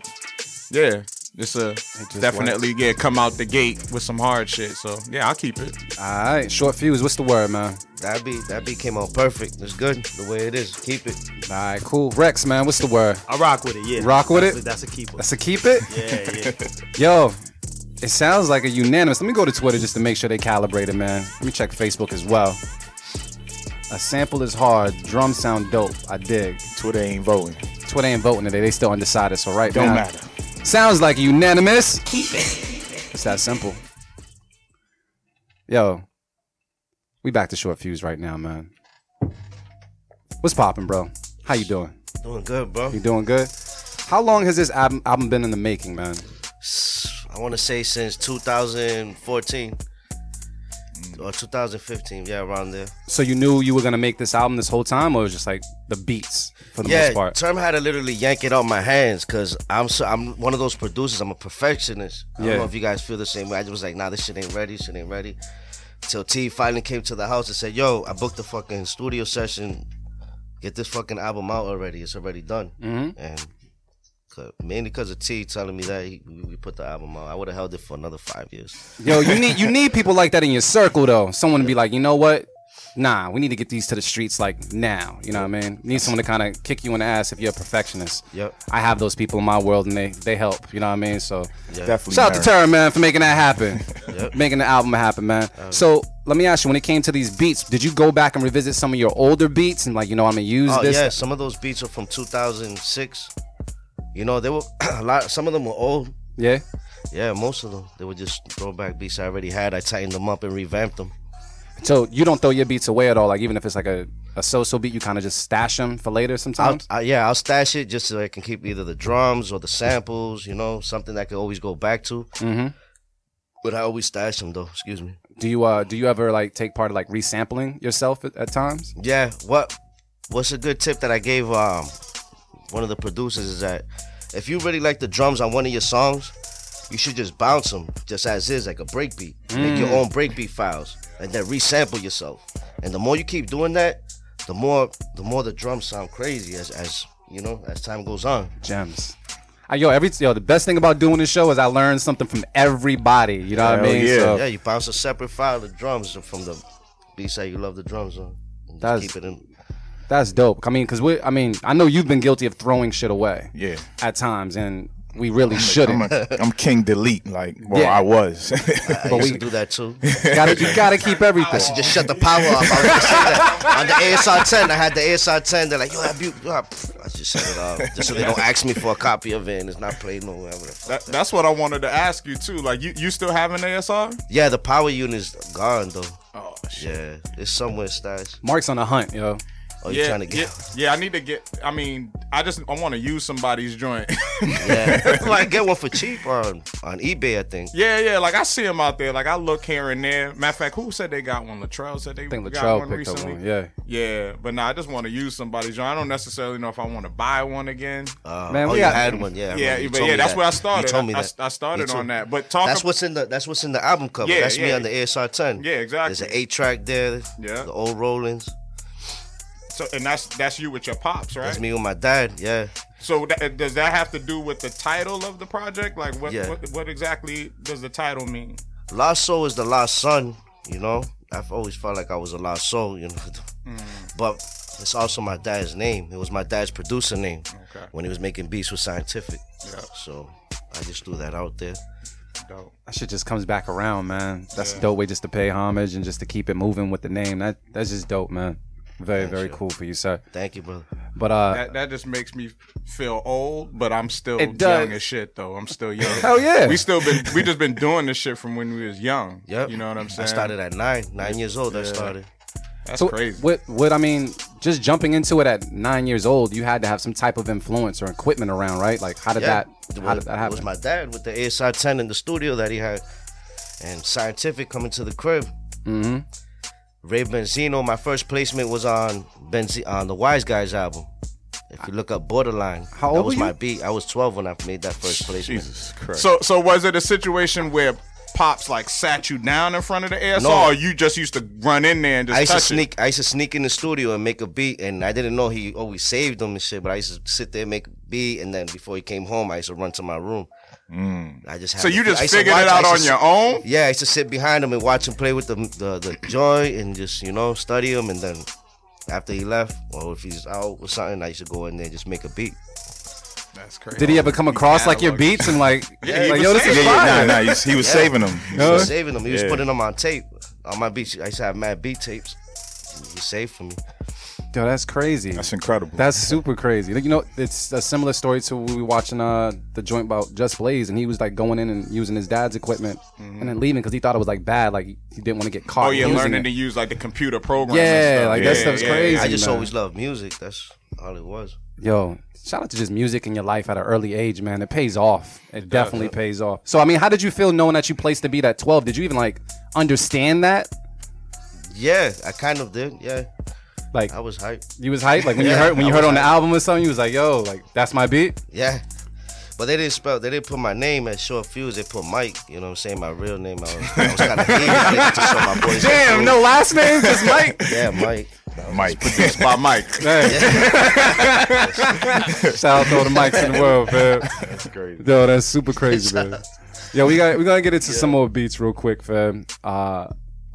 yeah. It's a just definitely yeah come out the gate with some hard shit. So yeah, I'll keep it. All right, Short Fyuz. What's the word, man? That beat, that beat came out perfect. It's good the way it is. Keep it. All right, cool. Reks, man. What's the word? I rock with it. Yeah. Rock with That's it? a- That's a keeper. That's a keep it. yeah, yeah. Yo, it sounds like a unanimous. Let me go to Twitter just to make sure they calibrated, man. Let me check Facebook as well. A sample is hard. Drums sound dope. I dig. Twitter ain't voting. Twitter ain't voting today. They still undecided. So right Don't now, matter. sounds like unanimous. Keep it. It's that simple. Yo, we back to Short Fyuz right now, man. What's popping, bro? How you doing? Doing good, bro. You doing good? How long has this album, album been in the making, man? I want to say since 2014 or 2015. Yeah, around there. So you knew you were gonna make this album this whole time, or it was just like the beats for the yeah, most part? Term had to literally yank it out my hands because I'm so, I'm one of those producers. I'm a perfectionist. I Yeah. don't know if you guys feel the same way. I just was like, nah, this shit ain't ready. Shit ain't ready. Till T finally came to the house and said, yo, I booked the fucking studio session. Get this fucking album out already. It's already done. Mhm. And 'cause- mainly because of T telling me that he, we we put the album out, I would have held it for another five years. Yo, you need you need people like that in your circle though. Someone to be like, you know what? Nah, we need to get these to the streets like now. You know what I mean? Need someone to kind of kick you in the ass if you're a perfectionist. Yep. I have those people in my world and they they help. You know what I mean? So Definitely. shout out to Mary. Tara man for making that happen, Yep. making the album happen, man. So let me ask you, when it came to these beats, did you go back and revisit some of your older beats and like, you know, I'm gonna use Oh this? yeah, some of those beats are from 2006. You know, they were a lot. Some of them were old. Yeah? Yeah, most of them. They were just throwback beats I already had. I tightened them up and revamped them. So you don't throw your beats away at all, like even if it's like a, a so-so beat, you kind of just stash them for later I'll, sometimes. I, yeah, I'll stash it just so I can keep either the drums or the samples. You know, something I can always go back to. mm-hmm. But I always stash them though. Excuse me. Do you uh do you ever like take part of like resampling yourself at, at times? Yeah. What? What's a good tip that I gave um one of the producers is that if you really like the drums on one of your songs, you should just bounce them just as is, like a breakbeat. Make your own breakbeat files and then resample yourself. And the more you keep doing that, the more the more the drums sound crazy as as you know as time goes on. Gems. Uh, yo, every yo, the best thing about doing this show is I learn something from everybody. You know what I mean? yeah. So Yeah, you bounce a separate file of drums from the beats that you love the drums on. That's- keep it in. That's dope. I mean, cause we, I mean, I know you've been guilty of throwing shit away Yeah. at times, and we really shouldn't. I'm, a, I'm King Delete. Like, well, Yeah. I was. I But used we- to do that too. gotta, you gotta keep everything. I should just shut the power off. I was gonna say that. On the ASR 10, I had the ASR 10. They're like, yo, have you? yo, I I just shut it off. Just so they don't ask me for a copy of it and it's not played nowhere. That, that's what I wanted to ask you too. Like you, you still have an ASR? Yeah, the power unit's gone though. Oh shit. Yeah, it's somewhere stashed. Mark's on a hunt, yo. Oh, you yeah, trying to get? yeah, yeah. I need to get. I mean, I just I want to use somebody's joint. Yeah, you can get one for cheap on on eBay, I think. yeah, yeah. Like I see them out there. Like I look here and there. Matter of fact, who said they got one? Latrell said they I think got Latrell one picked up recently. one. Yeah. Yeah, but no, I just want to use somebody's joint. I don't necessarily know if I want to buy one again. Uh, Man, oh, we you got- had one, yeah. Yeah, remember. But yeah, that's that. where I started. You told me I, that. I started Me on that. But talk. That's ab- what's in the that's what's in the album cover. Yeah, that's me on the ASR 10. Yeah, exactly. There's an eight track there. Yeah. The old Rollins. So, and that's that's you with your pops, right? That's me with my dad. Yeah. So that, does that have to do with the title of the project? Like what, Yeah. what what exactly does the title mean? Lost Sol is the lost son, you know. I've always felt like I was a lost soul, you know. Mm. But it's also my dad's name. It was my dad's producer name Okay. when he was making beats with Scientific. Yeah. So I just threw that out there. Dope. That shit just comes back around, man. That's a dope way just to pay homage and just to keep it moving with the name. That that's just dope, man. Very very you. cool for you, sir. Thank you, brother. But uh, That, that just makes me feel old, but I'm still It does. young as shit though. I'm still young. Hell yeah. We still been we just been doing this shit from when we was young. Yep. You know what I'm saying? I started at nine, nine years old. I started. That's so crazy. what what I mean, just jumping into it at nine years old, you had to have some type of influence or equipment around, right? Like how did Yeah, that it how was, did that it was my dad with the ASR 10 in the studio that he had, and Scientific coming to the crib. mm-hmm. Ray Benzino, my first placement was on Benzi- on the Wise Guys album. If you look up Borderline, How that old was were my beat. I was 12 when I made that first placement. Jesus Christ. So so was it a situation where pops like sat you down in front of the ASR, No. or you just used to run in there and just I used to touch sneak. I used to sneak in the studio and make a beat, and I didn't know he always saved them and shit. But I used to sit there and make a beat, and then before he came home, I used to run to my room. Mm. I just had So you I just figured watch- it out on to your s- own? Yeah, I used to sit behind him and watch him play with the the, the joy and just you know study him, and then after he left, or if he's out or something, I used to go in there and just make a beat. That's crazy. Did he ever come across like your beats and like, Yeah, he like was yo, this is yeah, yeah, nah, nah, he was Yeah. saving them. He was saving them. He was Yeah. putting them on tape. On my beats, I used to have mad beat tapes. He saved for me. Yo, that's crazy. That's incredible. That's super crazy. Like, You know, it's a similar story to we were watching uh the joint about Just Blaze, and he was like going in and using his dad's equipment and then leaving because he thought it was like bad, like he didn't want to get caught. Oh yeah, using learning it. to use like the computer program. Yeah, and stuff. like, that stuff's crazy. I just man. always loved music. That's all it was. Yo, shout out to just music in your life at an early age, man. It pays off. It definitely pays off. So, I mean, how did you feel knowing that you placed the beat at 12? Did you even like understand that? Yeah, I kind of did. Yeah, Like, I was hyped. you was hyped? Like when you heard when I you heard was on the album or something, you was like, yo, like that's my beat. Yeah. But they didn't spell. They didn't put my name as Short Fyuz. They put Mike. You know what I'm saying? My real name. I was, I was kind of to show my boys. Damn, no last name, just Mike. Yeah, Mike. Mike. Produced by Mike. Hey. Shout out to all the mics in the world, man. That's crazy. Yo, that's super crazy, man. Yo, we got we gonna get into some more beats real quick, fam. Uh,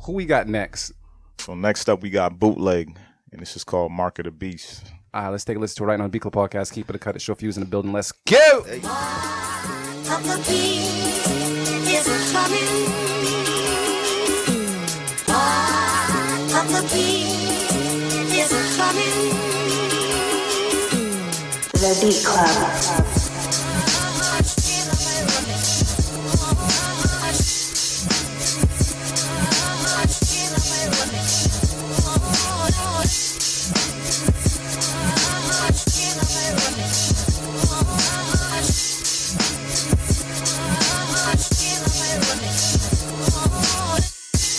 who we got next? So next up, we got Bootleg, and this is called Mark of the Beast. All right, let's take a listen to it right now on the Beat Club podcast. Keep it a cut. It's Short Fyuz in the building. Let's go. of the beat is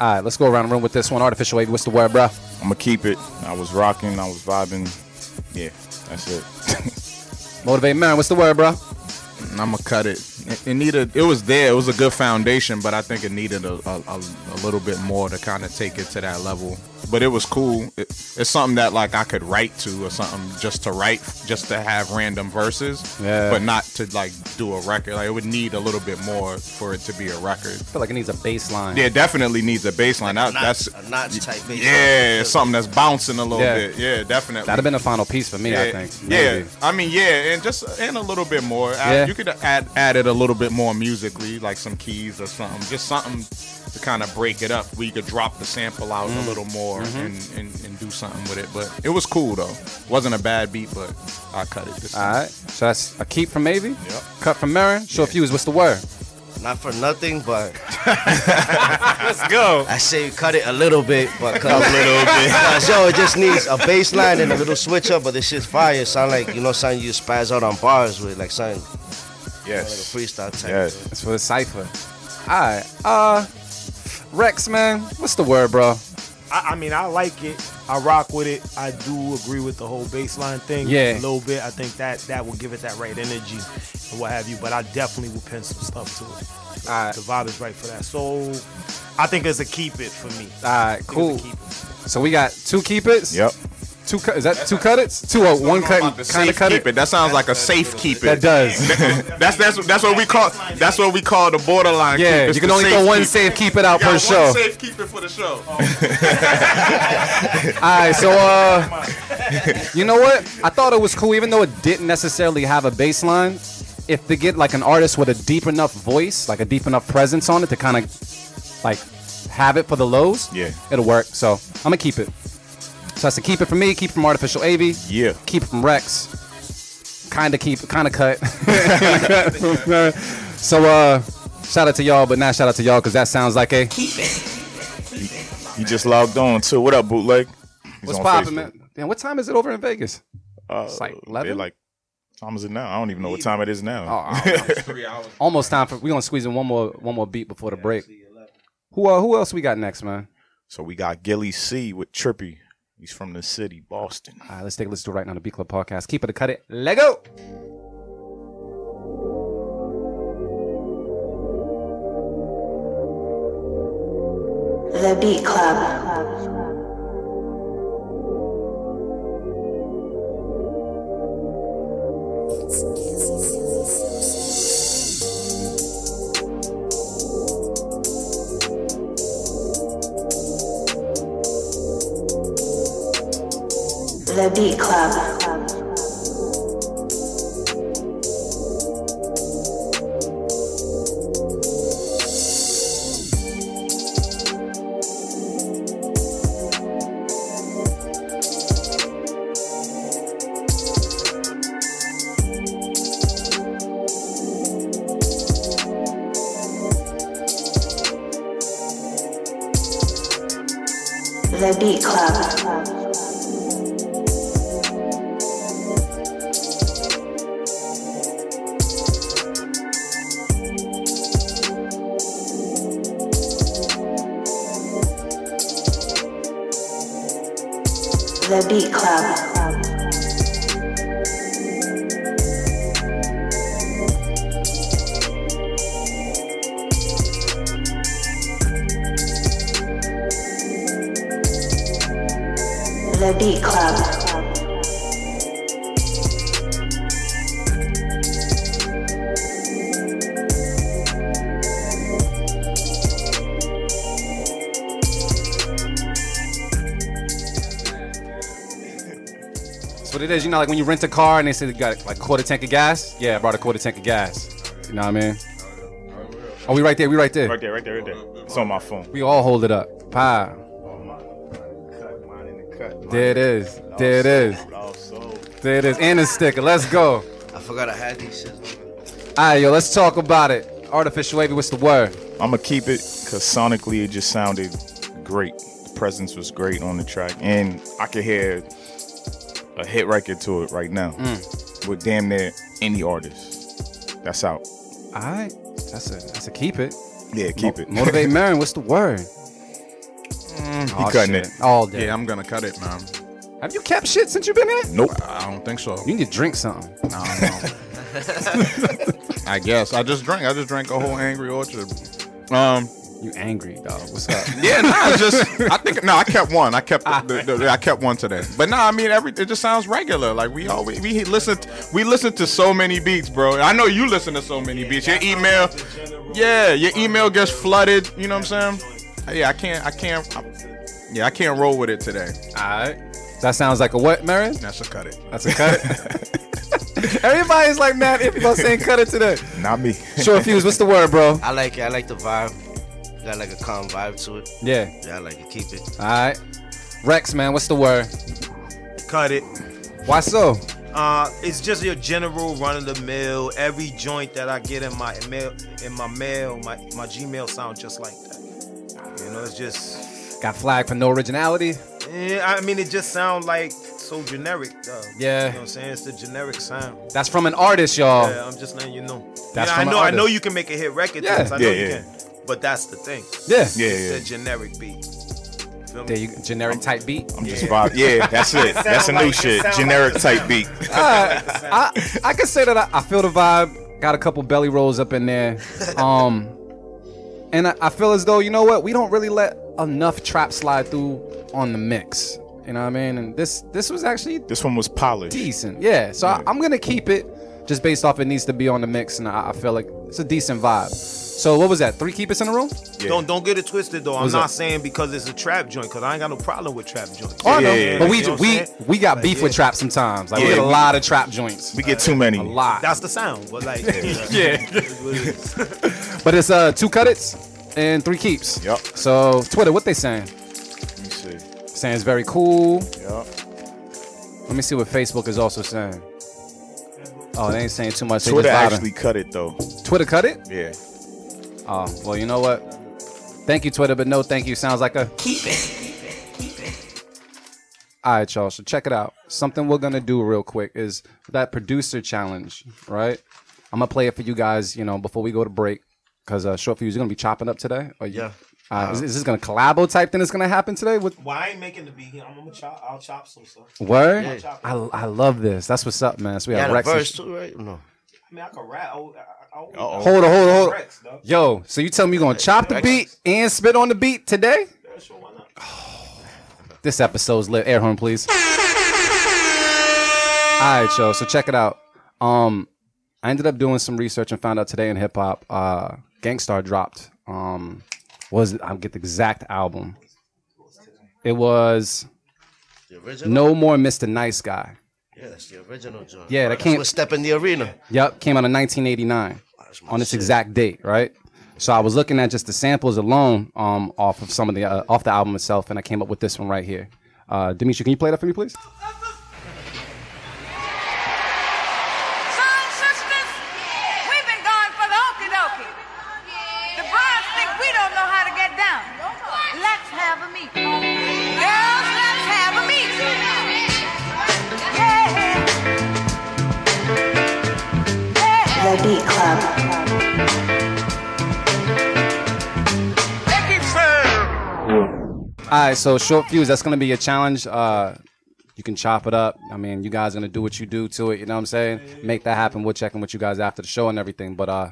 All right, let's go around the room with this one. Artificial wave. What's the word, bro? I'm gonna keep it. I was rocking. I was vibing. Yeah, that's it. Motivate man. What's the word, bro? I'm gonna cut it. It, it needed. It was there. It was a good foundation, but I think it needed a, a, a, a little bit more to kind of take it to that level. But it was cool. It, it's something that like I could write to or something just to write, just to have random verses. Yeah. But not to like do a record. Like it would need a little bit more for it to be a record. I feel like it needs a bass line. Yeah, it definitely needs a bass line. That, that's a notch type bass. yeah, something that's bouncing a little Yeah. bit. Yeah, definitely. That'd have been a final piece for me, I think. Yeah, Maybe. I mean, yeah, and just and a little bit more. Add- Yeah. You could add add it a little bit more musically, like some keys or something. Just something to kind of break it up, where you could drop the sample out Mm. a little more Mm-hmm. and, and and do something with it. But it was cool though. wasn't a bad beat, but I cut it. This All right. So that's a keep from Mavy. Yep. Cut from Marin. Short Fyuz. What's the word? not for nothing, but Let's go. I say cut it a little bit, but cut a little bit. Cause yo, it just needs a bass line and a little switch up, but this shit's fire. Sound like you know something you spaz out on bars with, like something like a Yes. freestyle type. Yes. It's for the cipher. All right. Uh, Reks, man, what's the word, bro? I, I mean, I like it. I rock with it. I do agree with the whole baseline thing. Yeah. A little bit. I think that that will give it that right energy and what have you. But I definitely will pin some stuff to it. All right. The vibe is right for that. So I think it's a keep it for me. All right, I think it's a cool. So we got two keep its. Yep. Two cut. Is that two cut its? Two or one cut? Kind of cut keep it. That sounds like a safe keep it That does. That's that's that's what we call that's what we call the borderline. Yeah, keep. You can only throw one safe keep it out per show. Safe keep it for the show. All right, so uh, you know what? I thought it was cool, even though it didn't necessarily have a bass line. If they get like an artist with a deep enough voice, like a deep enough presence on it to kind of like have it for the lows, Yeah. it'll work. So I'm gonna keep it. So that's a keep it from me, keep it from Artificial AV, Yeah. keep it from Reks. Kind of keep, kind of cut. so uh, shout out to y'all, but not shout out to y'all because that sounds like a Keep it. You just logged on too. What up, bootleg? He's what's on popping, man. Damn, what time is it over in Vegas? Uh, It's like 11? Like, time is it now? I don't even know what time it is now. Oh, I don't know. Almost time for We are gonna squeeze in one more one more beat before the break. Who uh, who else we got next, man? So we got Gilly C with Trippy. He's from the city, Boston. All right, let's take a listen to it right now. on The B Club podcast. Keep it, to cut it. Let go. The Beat Club. The Beat Club. You know, like when you rent a car and they say they got like quarter tank of gas. Yeah, I brought a quarter tank of gas. You know what I mean? Oh, we right there. We right there. Right there, right there, right there. It's on my phone. We all hold it up. Pa. There it is. There it is. There it is. And a sticker. Let's go. I forgot I had these shit. All right, yo, let's talk about it. Artificial wavy, what's the word? I'm gonna keep it because sonically it just sounded great. The presence was great on the track, and I could hear a hit record to it right now with damn near any artist. That's out. All right, that's a that's a keep it. Yeah, keep it. Motivate Marin, what's the word? Mm, Oh, he cutting shit. it. all day. Yeah, I'm gonna cut it, man. Have you kept shit since you've been here? Nope. I don't think so. You need to drink something. I don't. I guess I just drank. I just drank a whole Angry Orchard. Um. You angry, dog? What's up? Yeah, no, it's just I think no, I kept one. I kept the, the, the- I kept one today. But no, I mean every it just sounds regular. Like we always we listen we listen to so many beats, bro. I know you listen to so many beats. Your email, yeah, your email gets flooded. You know what I'm saying? Yeah, I can't I can't. I, yeah, I can't roll with it today. all right. That sounds like a what, Marin? That's a cut it. That's a cut. Everybody's like mad if about saying cut it today. Not me. Short Fyuz, what's the word, bro? I like it. I like the vibe. Got like a calm vibe to it. Yeah. Yeah, I like it. Keep it. All right. Reks, man, what's the word? Cut it. Why so? Uh, it's just your general run of the mill. Every joint that I get in my mail, in my mail, my my Gmail sound just like that. You know, it's just. Got flagged for no originality. eh, I mean, it just sounds like so generic. Uh, Yeah. You know what I'm saying? It's the generic sound. That's from an artist, y'all. Yeah, I'm just letting you know. That's yeah, from I an know. I know you can make a hit record. Yeah. Yeah, I know Yeah, you yeah. can. But that's the thing. Yeah. It's Yeah, a generic beat. Feel me? There you generic type beat. I'm just vibe. Yeah, that's it. That's a new like- shit. sound Generic type beat. I I can say that I, I feel the vibe. Got a couple belly rolls up in there. Um, and I, I feel as though you know what we don't really let enough trap slide through on the mix. You know what I mean? And this this was actually This one was polished. decent. Yeah. So I, I'm gonna keep it just based off it needs to be on the mix, and I, I feel like it's a decent vibe. So what was that? Three keepers in a row? Yeah. Don't don't get it twisted though. I'm What's not up? saying because it's a trap joint because I ain't got no problem with trap joints. Oh, I know. Yeah, yeah, but we You know we we got Like, beef with yeah. trap sometimes. Like we get a we- lot of trap joints. We get too many. a lot. That's the sound, but like Yeah. But it's uh two cut its and three keeps. Yup. So Twitter, what they saying? Let me see. Saying it's very cool. Yup. Let me see what Facebook is also saying. Oh, they ain't saying too much. They Twitter just vibing. actually cut it though. Twitter cut it. Yeah. Oh, well, you know what? Thank you, Twitter, but no thank you. Sounds like a. Keep it. All right, y'all. So check it out. Something we're gonna do real quick is that producer challenge, right? I'm gonna play it for you guys, you know, before we go to break. Cause uh, Short Fyuz, you're gonna be chopping up today. Or you- Yeah. Uh, is, is this gonna collabo type thing that's gonna happen today? With Well, I ain't making the beat. I'm gonna chop. I'll chop some stuff. word? Yeah. chop I, I love this. That's what's up, man. So we You have had Reks. and verse sh- too, right? No. I mean, I can rap. I, I, I, Uh-oh. Hold on, hold on, hold on. Reks. Yo, so you tell me you're gonna chop the beat and spit on the beat today? Yeah, sure, why not? This episode's lit. Air horn, please. All right, yo. So check it out. Um, I ended up doing some research and found out today in hip hop, uh, Gang Starr dropped. Um, was I'll get the exact album. It was The original. No More Mr. Nice Guy. Yeah, that's the original joint. Yeah, that came- step in the arena. Yep, came out in 1989 on this shit. exact date, right? So I was looking at just the samples alone, um, off of some of the uh, off the album itself, and I came up with this one right here. Uh, Demetri, can you play that for me, please? All right, so Short Fyuz. That's gonna be a challenge. Uh, you can chop it up. I mean, you guys are gonna do what you do to it. You know what I'm saying? Make that happen. We'll check in with you guys after the show and everything. But uh,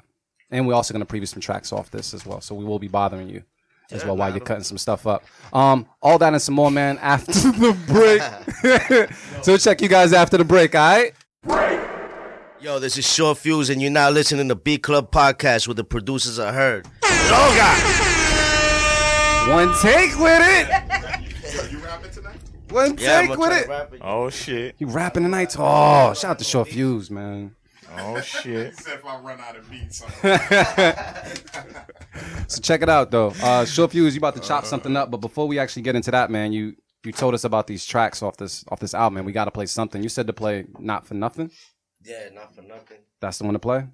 and we're also gonna preview some tracks off this as well. So we will be bothering you as well while you're cutting some stuff up. Um, all that and some more, man. After the break. so we'll check you guys after the break. All right. Yo, this is Short Fyuz, and you're now listening to B Club Podcast with the producers I heard. Droga! One take with it. You rapping tonight? One Yeah, take gonna with it. to. Oh shit. You rapping tonight? Oh, shout out to Short Fyuz, man. Oh shit. Except if I run out of beats. So check it out though. Uh Short Fyuz, you about to chop something up, but before we actually get into that, man, you you told us about these tracks off this off this album, and we gotta play something. You said to play Not for Nothing. Yeah, not for nothing. That's the one to play?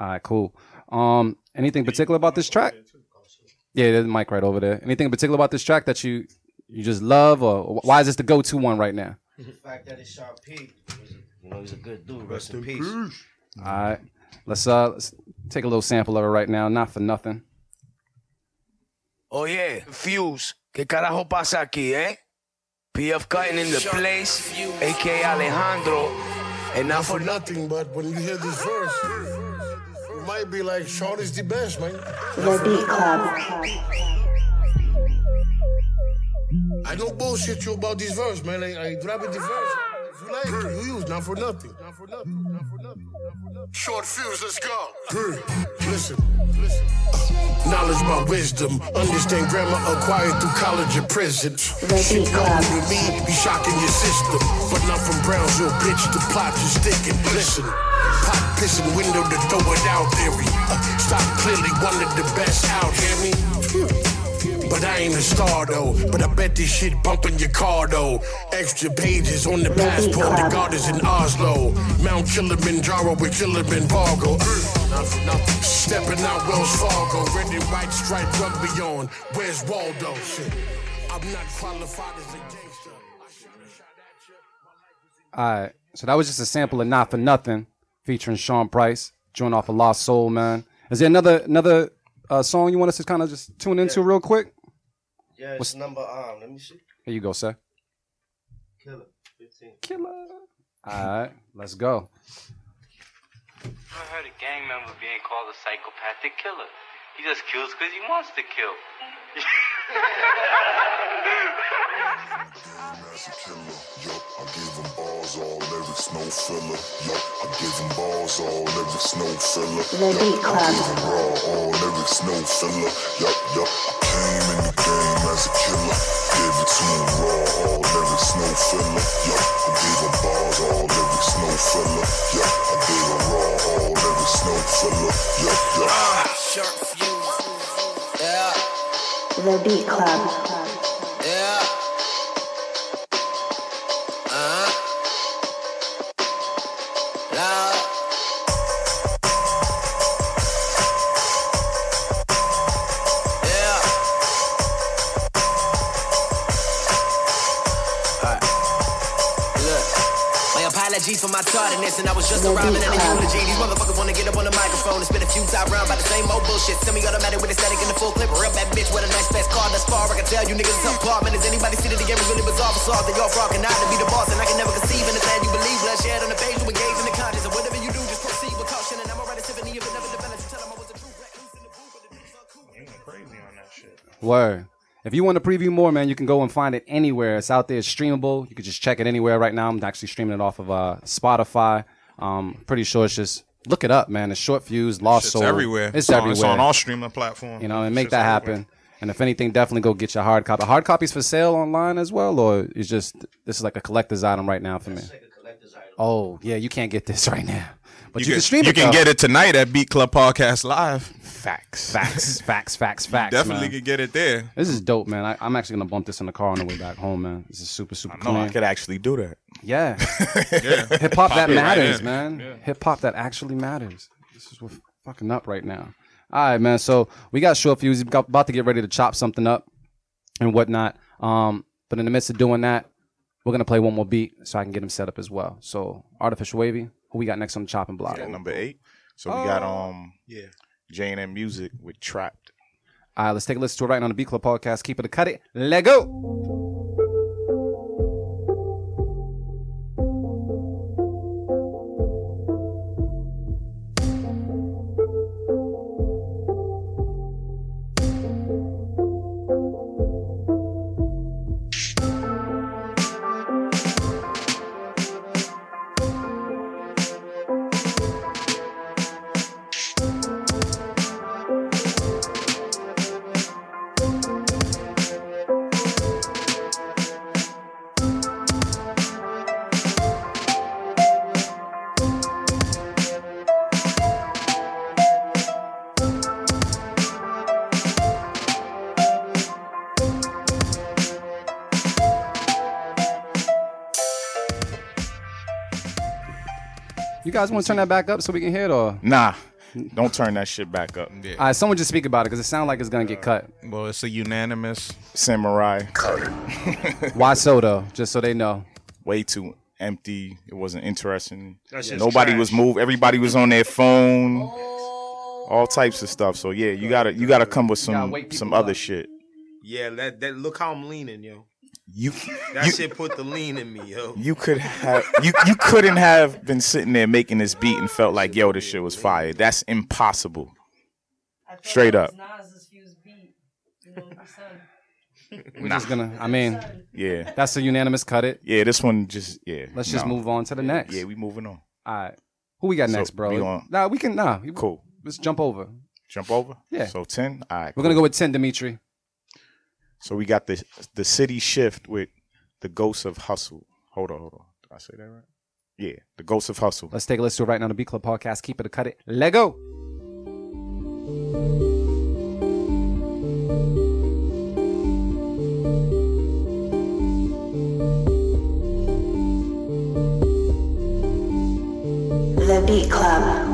Alright, cool. Um anything particular about this track? Yeah, there's a mic right over there. Anything particular about this track that you you just love or why is this the go-to one right now? The fact that it's Sean P, he's a- you know, he's a good dude. Rest, in, peace. Alright. Let's uh let's take a little sample of it right now, not for nothing. Oh yeah, Fyuz, ¿qué carajo pasa aquí, eh? PF Cuttin in the place, aka Alejandro, and not for nothing, but when you hear this verse, you might be like, Sean is the best, man. The Beat Club. I don't bullshit you about this verse, man. I, I drop it the verse. If you like, you use, not for nothing. Not for nothing, not for nothing, not for nothing. Short Fyuz, let's go. listen, listen. Uh, knowledge by wisdom. Understand grammar acquired through college or prison. The Beat with me, be shocking your system. But not from Brownsville, bitch, the plot is sticking. Listen, pop pissing window to throw it out there. Uh, stop clearly one of the best out, hear me? But I ain't a star though. But I bet this shit bumping your car though. Extra pages on the passport, the guard is in Oslo. Mount Kilimanjaro with Kilimanjaro. Not for nothing. Stepping out Wells Fargo, red and white stripe rugby on. Where's Waldo? Shit. I'm not qualified as a gangster. All right. So that was just a sample of Not for Nothing featuring Sean Price, joined off of Lost Sol, man. Is there another another uh, song you want us to kind of just tune into real quick? Yeah, it's number um. Let me see. Here you go, sir. Killer. 15. Killer. All right, let's go. I heard a gang member being called a psychopathic killer. He just kills because he wants to kill. As a killer, yup, I give him balls, all lyrics, no filler. Yup, I give him balls, all lyrics, no filler. The Beat I Club. give him raw, all lyrics, no filler. Yup, yup, I came in the game as a killer. Give it to him raw, all lyrics, no filler. Yup, I give him balls, all lyrics, no filler. Yup, I give him raw, all lyrics, no filler. Yup, yup. Ah, sharp fuse. Yeah, The Beat Club. Apologies for my tardiness, and I was just The arriving beat in a club. eulogy. These motherfuckers wanna get up on the microphone and spit a few time round by the same old bullshit. Semi-automatic with a static in the full clip. Real bad bitch with a nice fast car. That's far. I can tell you niggas some apartment. Is anybody see that the game is really bizarre for solve that you're rocking out to be the boss, and I can never conceive anything you believe. Bloodshed on the page, you engage in the conscience, and whatever you do, just proceed with caution. And I'm already Tiffany if it never develops. You tell them I was the truth. Let loose in the booth, but the dudes are cool. Crazy on that shit. Word. If you want to preview more, man, you can go and find it anywhere. It's out there, it's streamable. You can just check it anywhere right now. I'm actually streaming it off of uh, Spotify. Um, pretty sure it's just look it up, man. It's Short Fyuz, lost Shit's soul. everywhere. It's, on- everywhere. It's on all streaming platforms. you know, and make Shit's that everywhere. happen. And if anything, definitely go get your hard copy. Hard copies for sale online as well, or it's just this is like a collector's item right now for me. Oh yeah, you can't get this right now, but you, You, can can, stream you it. can though. get it tonight at Beat Club Podcast Live. Facts. Facts, facts, facts, facts. Definitely man. can get it there. This is dope, man. I, I'm actually gonna bump this in the car on the way back home, man. This is super, super No, clean. I could actually do that. Yeah. Yeah. Hip hop that it right matters, in. man. Hip hop that actually matters. This is what fucking up right now. All right, man. So we got Short Fyuz. We got about to get ready to chop something up and whatnot. Um, but in the midst of doing that, we're gonna play one more beat so I can get him set up as well. So artificial wavy. Who we got next on the chopping block? Yeah, number eight. So we got Oh. um Yeah. J and M music with Trapped. All right, let's take a listen to it right now on the Beat Club podcast. Keep it a cut it. Let go. Guys want to turn that back up so we can hear it, or Nah, don't turn that shit back up. all right? Someone just speak about it because it sounds like it's gonna get cut. Uh, well, it's a unanimous. Samurai. cut Why so though? Just so they know. Way too empty. It wasn't interesting. Nobody trash. was moved. Everybody was on their phone. Oh. All types of stuff. So yeah, you gotta you gotta come with some some people other up. shit. Yeah, that, that look how I'm leaning, yo. You That you, shit put the lean in me, yo. you could have you you couldn't have been sitting there making this beat and felt like yo this shit was fire. That's impossible. Straight up. We're just gonna. I mean, Yeah. that's a unanimous cut. It. Yeah, this one just yeah. Let's just no. move on to the next. Yeah, we moving on. All right. Who we got So, next, bro? we on- Nah, we can. Nah, Cool. Let's jump over. Jump over? Yeah. So ten? Alright. We're gonna go with ten, Dimitri. So we got the the city shift with the ghosts of hustle. Hold on, hold on. Did I say that right? Yeah, the ghosts of hustle. Let's take a listen to it right now on the B Club podcast. Keep it, cut it, Lego. The Beat Club.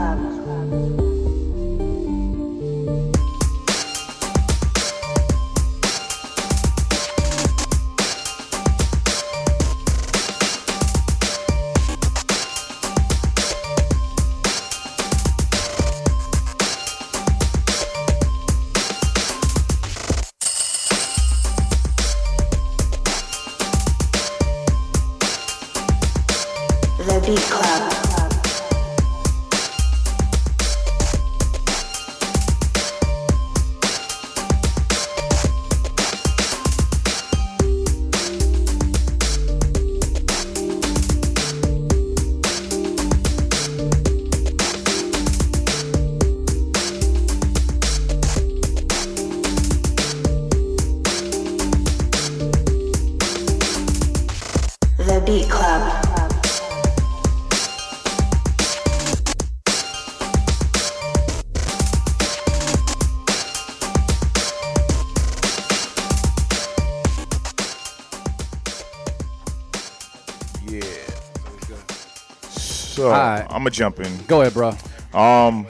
I'm gonna jump in. Go ahead, bro. Um,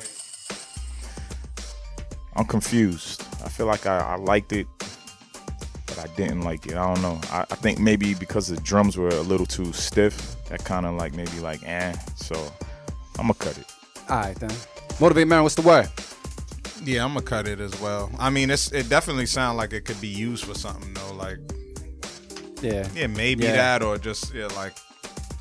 I'm confused. I feel like I, I liked it, but I didn't like it. I don't know. I, I think maybe because the drums were a little too stiff, that kind of like maybe like eh. So I'm gonna cut it. All right, then. Motivate man, what's the word? Yeah, I'm gonna cut it as well. I mean, it's it definitely sounds like it could be used for something though. Like, Yeah. yeah, maybe Yeah. that or just yeah, like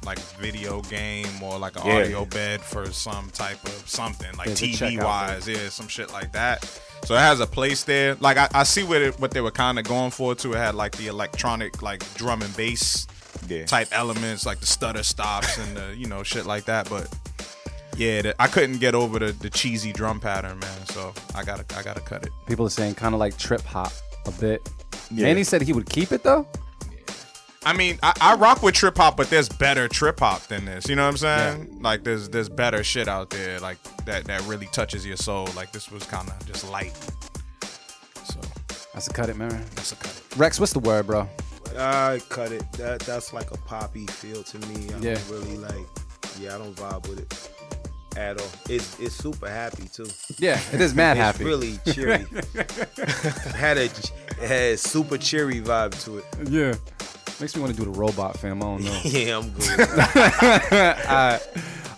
like video game or like an Yeah. audio bed for some type of something like check TV wise, yeah, some shit like that. So it has a place there. Like I, I see what it, what they were kind of going for too. It had like the electronic like drum and bass Yeah. type elements, like the stutter stops and the you know shit like that. But yeah, the, I couldn't get over the, the cheesy drum pattern, man. So I gotta I gotta cut it. People are saying kind of like trip hop a bit. Yeah. And he said he would keep it though. I mean, I, I rock with trip hop, but there's better trip hop than this. You know what I'm saying? Like there's there's better shit out there, like that that really touches your soul. Like this was kind of just light. So That's a cut it, man. that's a cut. It. Reks, what's the word, bro? I cut it. That that's like a poppy feel to me. I Yeah. don't really like. Yeah, I don't vibe with it at all. It's it's super happy too. Yeah, it is mad it's happy. really cheery. had a had a super cheery vibe to it. Yeah. Makes me want to do the robot fam. I don't know. Yeah, I'm good. Alright.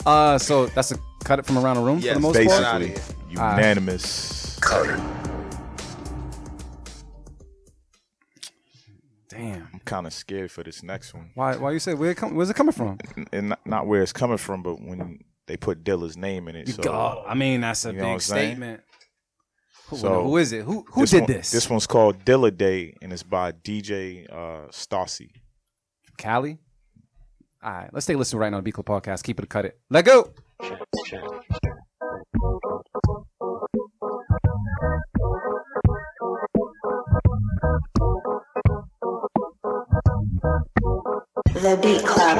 Uh, so that's a cut it from around the room Yes, for the most basically. part. outta Basically, here. Alright. unanimous. Cut it. Damn. I'm kind of scared for this next one, Why? Why you say where? It come, where's it coming from? and not, not where it's coming from, but when they put Dilla's name in it. So God, I mean that's a You know what I'm big saying? statement. Who, So, who is it? Who who this did one- this? This one's called Dilla Day, and it's by DJ uh, Stassi. Cali. All right, let's take a listen right now to Beat Club Podcast. Keep it, cut it. Let go. The Beat Club.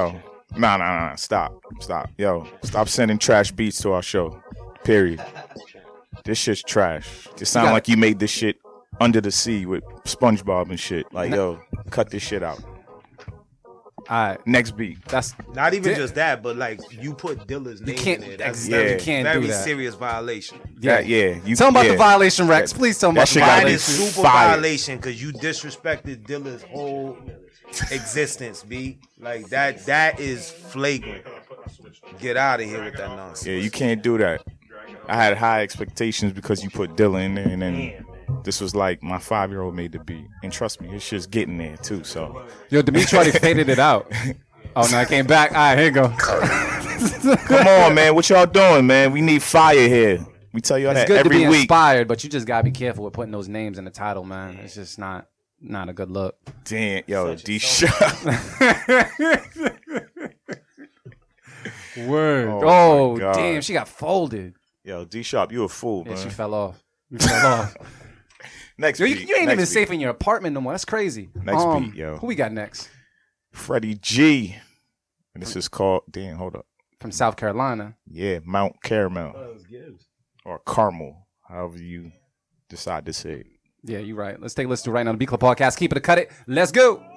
Yo, nah, nah, nah, nah, stop, stop. Yo, stop sending trash beats to our show. Period. This shit's trash. It sound got- like you made this shit under the sea with SpongeBob and shit. Like, yo, cut this shit out. All right, Next beat. that's Not even Di- just that, but like you put Dilla's name can't- in there. That's exactly, very, you can't very do that. serious violation. yeah. That- yeah. You, Tell him about yeah. the violation, Reks. That- Please tell him that about the shit gotta That be is violation. super fire. violation because you disrespected Dilla's whole existence, B. Like that that is flagrant. Get out of here with that nonsense. Yeah, you can't do that. I had high expectations because you put Dilla in there, and then this was like my five year old made the beat. And trust me, it's just getting there too. So Yo, Dimitri already faded it out. Oh no, I came back. All right, here you go. come on, man, what y'all doing, man? We need fire here. We tell you all It's that good every to be week. inspired, but you just gotta be careful with putting those names in the title, man. It's just not not a good look. Damn, yo, D Sharp. Word. Oh, Oh, my God. damn, she got folded. Yo, D Sharp, you a fool, Yeah, man. she fell off. You fell off. Next Yo, you, beat, you ain't next even beat. safe in your apartment no more. That's crazy. Next Um, beat, yo. Who we got next? Freddie G. And this is called, damn, hold up. From South Carolina. Yeah, Mount Caramel. Or Carmel, however you decide to say it. Yeah, you're right. Let's take a listen to it right now. The Beat Club Podcast. Keep it a cut it. Let's go.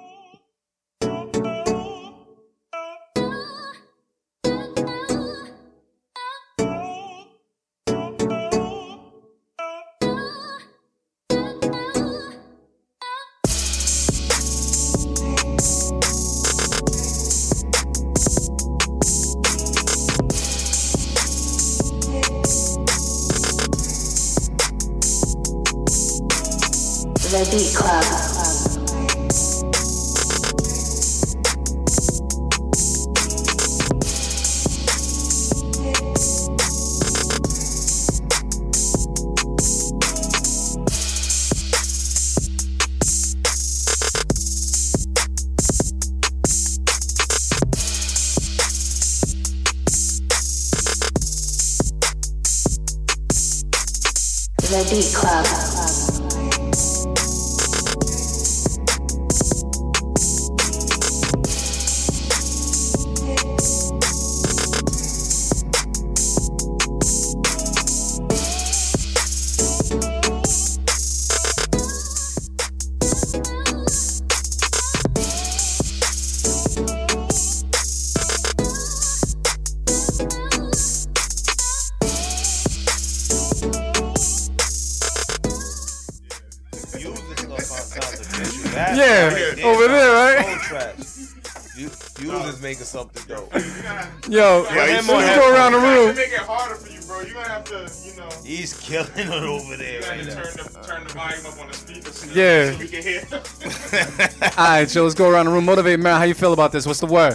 Making something dope. Yo, Put let's him go around the room. make it harder for you, bro. You're gonna have to, you know. He's killing it over there. You gotta right turn the turn the volume up on the speakers. Yeah. So we can hear. All right, so let's go around the room. Motivate, man. How you feel about this? What's the word?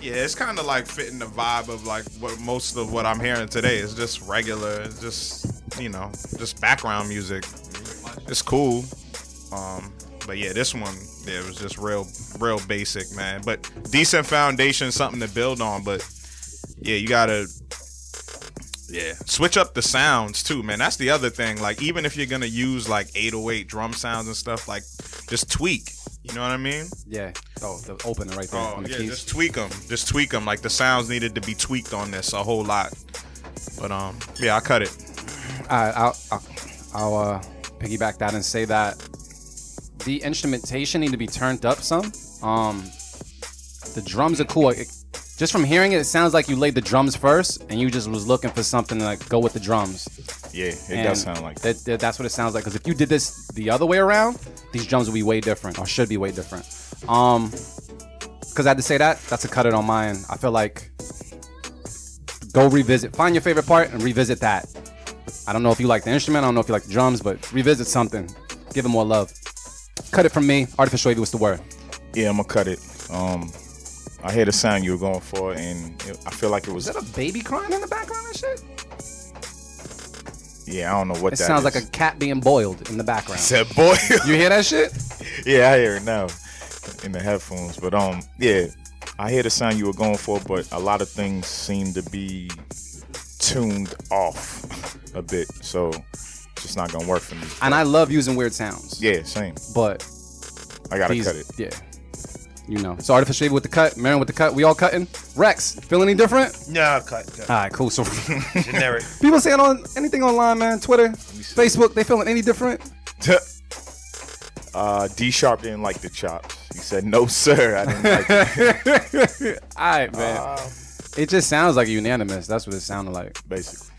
Yeah, it's kind of like fitting the vibe of like what most of what I'm hearing today is just regular, it's just you know, just background music. It's cool, um, but yeah, this one yeah, it was just real, real basic, man. But decent foundation, something to build on. But yeah, you gotta yeah switch up the sounds too, man. That's the other thing. Like even if you're gonna use like 808 drum sounds and stuff, like just tweak. You know what I mean? Yeah. Oh, the opener right there Oh on the yeah, keys. just tweak them. Just tweak them. Like the sounds needed to be tweaked on this a whole lot. But um, yeah, I cut it. Right, I'll, I'll, I'll uh, piggyback that and say that the instrumentation need to be turned up some. Um, the drums are cool. It- just from hearing it, it sounds like you laid the drums first, and you just was looking for something to like go with the drums. Yeah, it And does sound like that. that- That's what it sounds like. Because if you did this the other way around, these drums would be way different, or should be way different. Um, because I had to say that. That's a cut it on mine. I feel like go revisit, find your favorite part, and revisit that. I don't know if you like the instrument. I don't know if you like the drums, but revisit something. Give it more love. Cut it from me. Artificial wavy was the word. Yeah, I'm gonna cut it. Um, I hear the sound you were going for, and it, I feel like it was. Is that a baby crying in the background and shit? Yeah, I don't know what It that sounds is. like a cat being boiled in the background. Said boy. You hear that shit? yeah, I hear it now in the headphones. But um, yeah, I hear the sound you were going for, but a lot of things seem to be tuned off a bit, so it's just not gonna work for me. And I love using weird sounds. Yeah, same. But I gotta these- cut it. Yeah. You know. So artificial wavy with the cut, Marin with the cut. We all cutting. Reks, feel any different? Nah, cut, cut. All right, cool. So Generic. people saying on anything online, man, Twitter, Facebook, they feeling any different? Uh, D Sharp didn't like the chops. He said, "No, sir, I didn't like it." All right, man. it just sounds like unanimous. That's what it sounded like. Basically.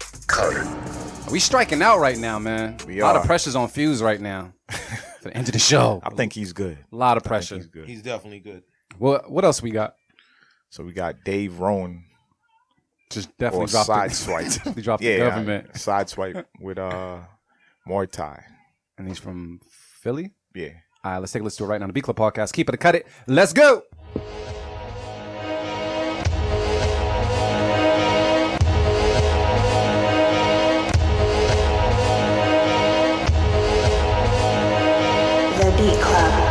We striking out right now, man. We a lot of pressure's on Fyuz right now. For the end of the show. I think he's good. A lot of pressure. he's good. He's definitely good. What what else we got? So we got Dave Rowan. Just definitely or dropped side the, swipe. we dropped yeah, the government. I- side swipe with uh Muay Thai. And he's from Philly? Yeah. All right, let's take a listen to it right now. The Beat Club Podcast. Keep it, cut it. Let's go. Beat Club.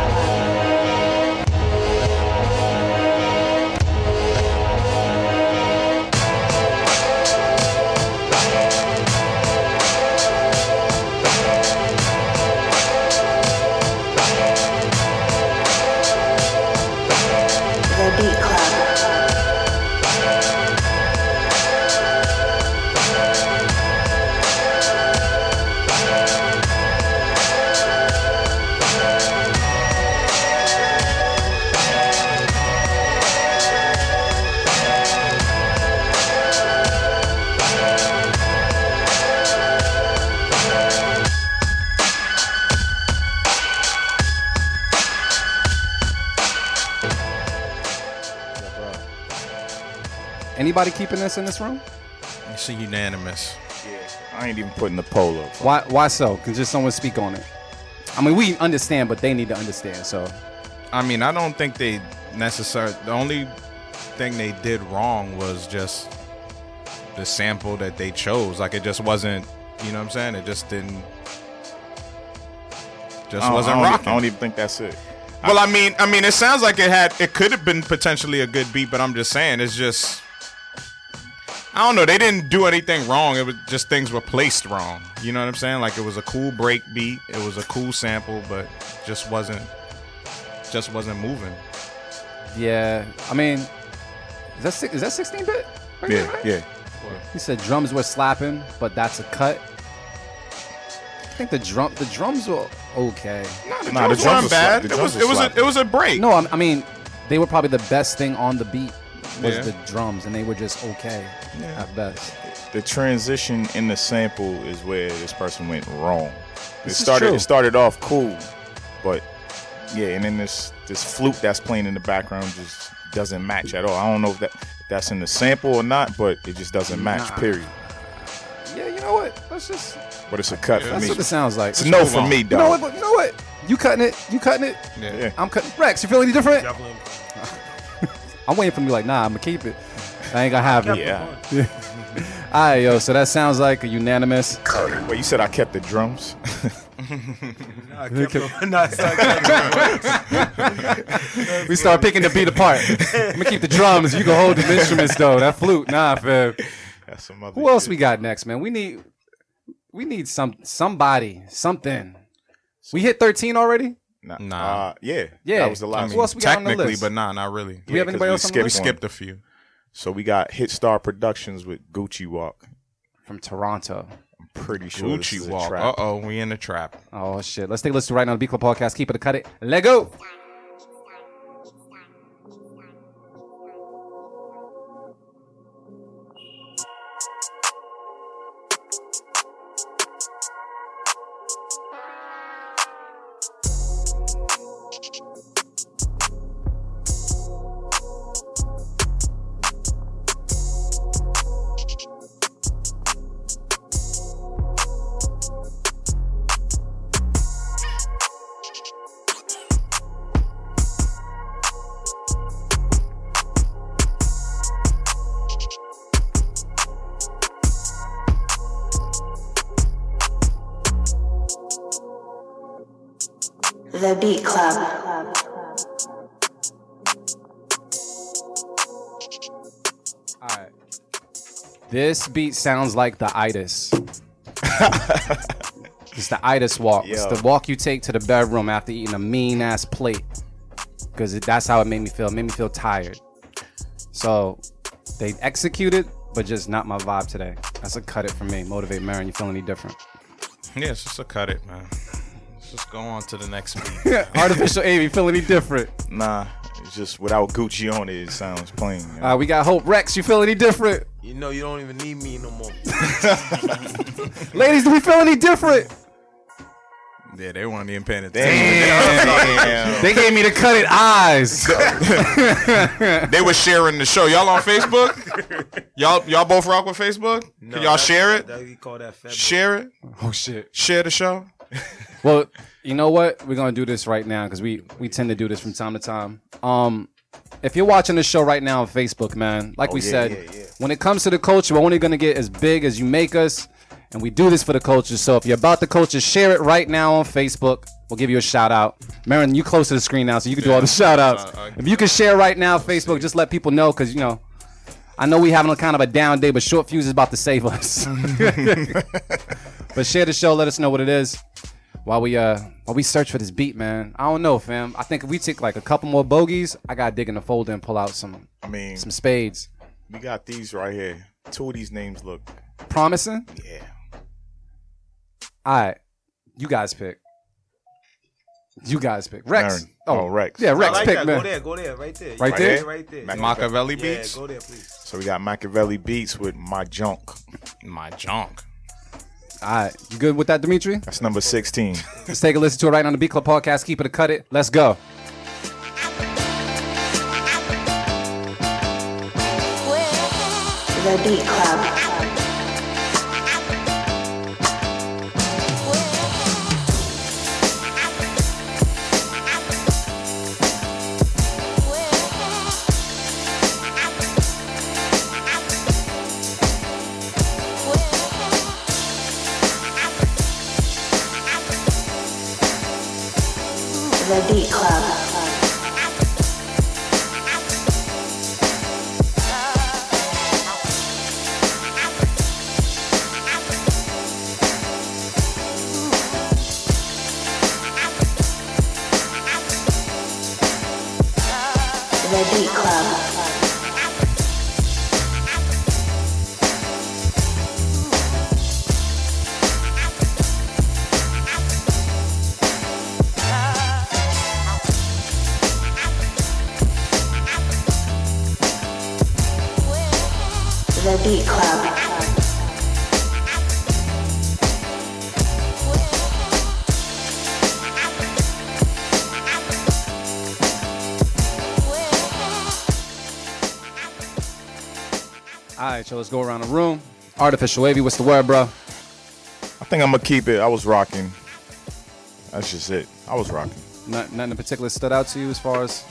Anybody keeping this in this room? It's a unanimous. Yeah, I ain't even putting the poll up. Why? Why so? Can just someone speak on it? I mean, we understand, but they need to understand. So, I mean, I don't think they necessarily. The only thing they did wrong was just the sample that they chose. Like it just wasn't. You know what I'm saying? It just didn't. Just wasn't I don't, rocking. I don't even think that's it. Well, I mean, I mean, it sounds like it had. It could have been potentially a good beat, but I'm just saying, it's just. I don't know. They didn't do anything wrong. It was just things were placed wrong. You know what I'm saying? Like it was a cool break beat. It was a cool sample, but just wasn't. Just wasn't moving. yeah. I mean, is that six, is that 16 bit? Yeah, yeah. He said drums were slapping, but that's a cut. I think the drum the drums were okay. the Nah, the drums drums weren't bad. slap- the It was- it was a- it was a break. No, I'm- I mean they were probably the best thing on the beat was Yeah. the drums, and they were just okay at best. The transition in the sample is where this person went wrong. It This is started. true. It started off cool, but yeah, and then this this flute that's playing in the background just doesn't match at all. I don't know if that if that's in the sample or not, but it just doesn't match. Nah. Period. Yeah, you know what? Let's just. But it's a cut for That's me. what it sounds like. It's a no for me, You know dog. what? You know what? You cutting it? You cutting it? Yeah. yeah. I'm cutting. Reks, you feel any different? I'm waiting for me like, nah, I'm gonna keep it. I ain't gonna have it. Yeah. All right, yo. So that sounds like a unanimous. Well, you said I kept the drums. I kept kept Nah, it's not kept- we start picking the beat apart. I'm gonna keep the drums. You can hold the instruments though. That flute, nah, fam. That's some other Who else we got next, man? We need, we need some somebody, something. We hit 13 already. Nah. Nah. Uh, yeah. Yeah. That was the last Who else we got on the Technically, list? but nah, not really. Do we have anybody else on the skipped list? We skipped a few. So we got Hit Star Productions with Gucci Walk. From Toronto. I'm pretty sure this Gucci is walk. Uh oh, we in the trap. Oh shit. Let's take a listen to right now on the Beat Club podcast. Keep it, a cut it. Let go. The Beat Club. All right. This beat sounds like the itis. it's the itis walk. It's the walk you take to the bedroom after eating a mean ass plate. Because that's how it made me feel. It made me feel tired. So they executed, but just not my vibe today. That's a cut it for me. Motivate Marin. You feel any different? Yeah, it's just a cut it, man. Let's just go on to the next beat. Artificial Amy, feel any different? Nah, it's just without Gucci on it, it sounds plain. you know? Uh, we got Hope Reks. You feel any different? You know you don't even need me no more. Ladies, do we feel any different? Yeah, they weren't even paying attention. Damn. They gave me the cut it eyes. they were sharing the show. Y'all on Facebook? y'all y'all both rock with Facebook? No, Can y'all share it? That, you call that fat Share it. oh shit. Share the show. Well, you know what? We're gonna do this right now because we we tend to do this from time to time. Um, if you're watching the show right now on Facebook, man, like Oh, we yeah, said, yeah, yeah. when it comes to the culture, we're only gonna get as big as you make us, and we do this for the culture. So if you're about the culture, share it right now on Facebook. We'll give you a shout out. Marin, you close to the screen now, so you can do all the shout outs. uh, if you can share right now, Facebook, just let people know because you know. I know we having a kind of a down day, but Short Fyuz is about to save us. but share the show, let us know what it is while we uh while we search for this beat, man. I don't know, fam. I think if we take like a couple more bogeys, I gotta dig in the folder and pull out some I mean, some spades. we got these right here. Two of these names look, Promising? yeah. All right, you guys pick. You guys pick. Reks. Aaron. Oh, Reks. Yeah, Reks like pick, that. man. Go there, go there, right there. Right there? Right there. Machiavelli Yeah, beats. go there, please. So we got Machiavelli Beats with My Junk. My junk. All right, you good with that, Dimitri? That's number 16. Let's take a listen to it right on the Beat Club podcast. Keep it a cut it. Let's go. The Beat Club. All right, so let's go around the room. Artificial Wavy, what's the word, bro? I think I'm gonna keep it. I was rocking. That's just it. I was rocking. Not, nothing in particular stood out to you as far as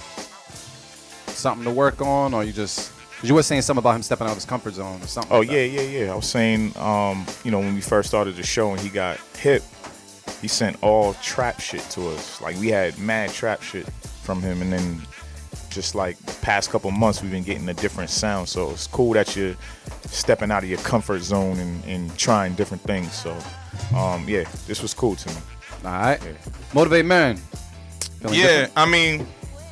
something to work on, or you just you were saying something about him stepping out of his comfort zone or something. Oh like yeah, yeah, yeah. I was saying, um, you know, when we first started the show and he got hip, he sent all trap shit to us. Like we had mad trap shit from him, and then just like past couple months, we've been getting a different sound. So it's cool that you're stepping out of your comfort zone and, and trying different things. So, um, yeah, this was cool to me. All right, motivate man. Feeling yeah, different? I mean,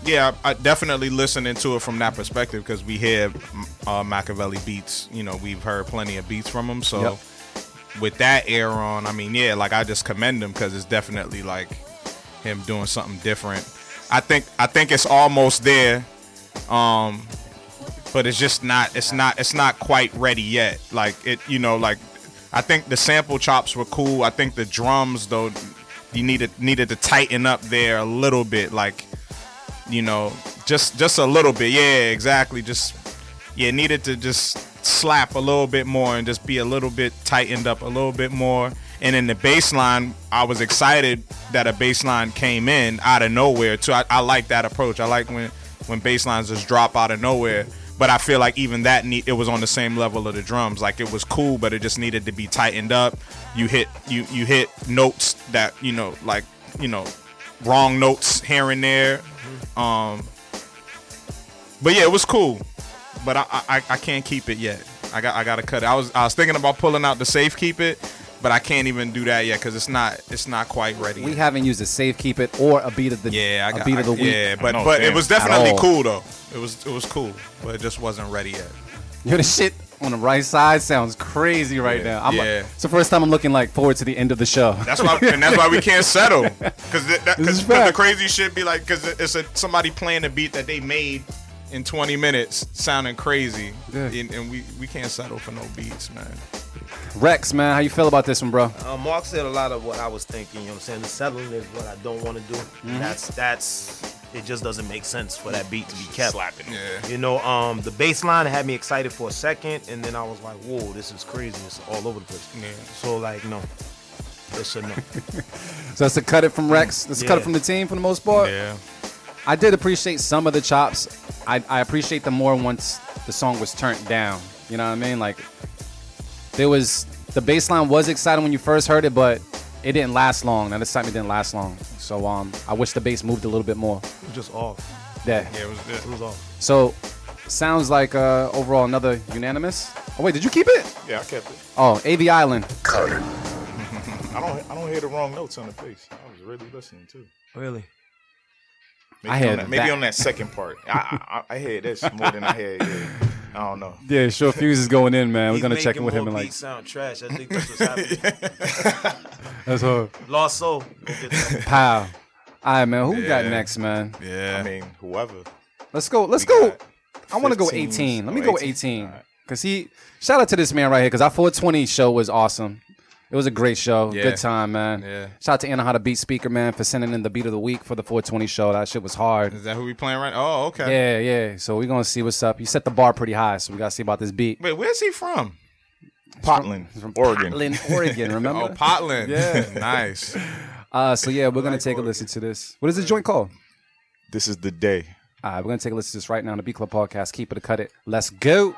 yeah, I I definitely listening to it from that perspective because we hear uh, Machiavelli beats. You know, we've heard plenty of beats from him. So Yep. with that air on, I mean, yeah, like I just commend him because it's definitely like him doing something different. I think I think it's almost there, um, but it's just not. It's not. It's not quite ready yet. Like it, you know, like I think the sample chops were cool. I think the drums though, you needed needed to tighten up there a little bit. Like you know, just just a little bit. Yeah, exactly. Just yeah, needed to just slap a little bit more and just be a little bit tightened up a little bit more. And in the bass line, I was excited that a bass line came in out of nowhere too. I, I like that approach. I like when when bass lines just drop out of nowhere. But I feel like even that need, it was on the same level of the drums. Like it was cool, but it just needed to be tightened up. You hit you you hit notes that you know like you know wrong notes here and there. Um, but yeah, it was cool. But I, I I can't keep it yet. I got I got to cut it. I was I was thinking about pulling out the safe keep it, but I can't even do that yet because it's not it's not quite ready. We yet. haven't used a safe keep it or a beat of the Yeah, I got, a beat of the week. Yeah, but know, but it was definitely cool though. It was it was cool, but it just wasn't ready yet. Yo, the shit on the right side sounds crazy right Yeah, now. I'm yeah. like, it's the first time I'm looking like forward to the end of the show. That's why and that's why we can't settle because This is the crazy shit be like because it's a, somebody playing a beat that they made in 20 minutes sounding crazy, Yeah. and, and we we can't settle for no beats, man. Reks, man, how you feel about this one, bro? Uh, Mark said a lot of what I was thinking. You know what I'm saying? The settling is what I don't want to do. Mm-hmm. That's that's it. Just doesn't make sense for that beat to be kept. Slapping. Yeah. You know, um, the bass line had me excited for a second, and then I was like, "Whoa, this is crazy! It's all over the place." Yeah. So like, no, it's a no. So that's a cut it from Reks. That's a cut it from the team for the most part. Yeah. I did appreciate some of the chops. I, I appreciate them more once the song was turned down. You know what I mean? Like there was the bass line was exciting when you first heard it, but it didn't last long. Now this time it didn't last long. So um I wish the bass moved a little bit more. It was just off. Yeah. Yeah, it was It was off. So sounds like uh overall another unanimous. Oh wait, did you keep it? Yeah, I kept it. Oh, AV Island. I don't I don't hear the wrong notes on the bass. I was really listening too. Really? Maybe, I heard on, that, maybe that. on that second part. I, I, I hear this more than I hear. Yeah. I don't know. Yeah, sure Fyuz is going in, man. We're He's gonna check in with him more in like beats sound trash. I think that's what's happening. that's her. Lost Sol. Go. Pow. All right, man. Who we got next, man? Yeah. I mean, whoever. Let's go. Let's We go. I want to go 18. Let me Oh, go 18. 18. All right. Cause he shout out to this man right here. Cause our 420 show was awesome. It was a great show. Yeah. Good time, man. Yeah. Shout out to Anna How to Beat Speaker, man, for sending in the beat of the week for the 420 show. That shit was hard. Is that who we playing right? Oh, okay. Yeah, yeah. So we're gonna see what's up. You set the bar pretty high, so we gotta see about this beat. Wait, where's he from? Portland, From Oregon. Portland, Oregon, remember? Oh, Portland. Yeah. nice. Uh, so yeah, we're gonna take a listen to this. What is the joint called? This is the day. All right, we're gonna take a listen to this right now on the Beat Club podcast. Keep it or cut it. Let's go.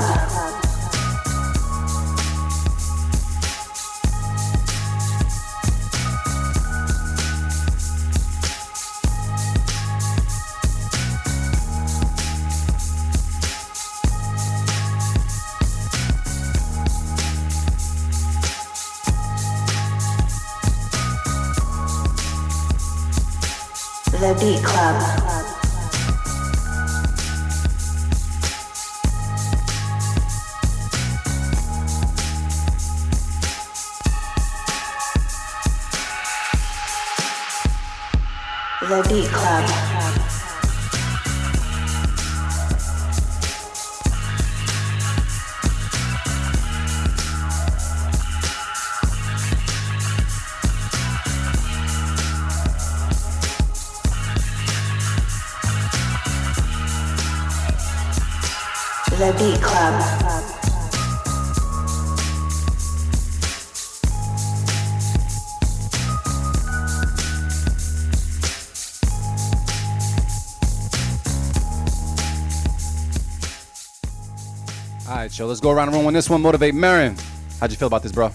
Club. All right, Joe. Let's go around the room on this one. Motivate Marin. How'd you feel about this, bro?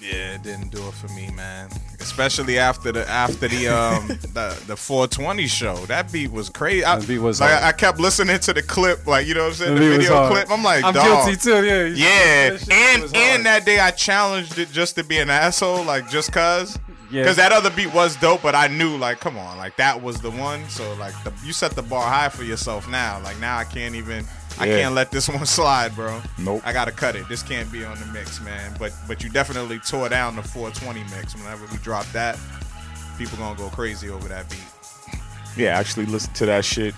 Yeah, it didn't do it for me, man. Especially after the after the um the the 420 show. That beat was crazy. I, That beat was like. I kept listening to the clip, like you know what I'm saying, That the video clip. I'm like, I'm dog. guilty too. Yeah. Yeah, and and that day I challenged it just to be an asshole, like just cause. Yeah. Because that other beat was dope, but I knew like, come on, like that was the one. So like, the, you set the bar high for yourself now. Like now I can't even, I Yeah. can't let this one slide, bro. Nope. I gotta cut it. This can't be on the mix, man. But but you definitely tore down the 420 mix. Whenever we drop that, people gonna go crazy over that beat. Yeah, I actually listened to that shit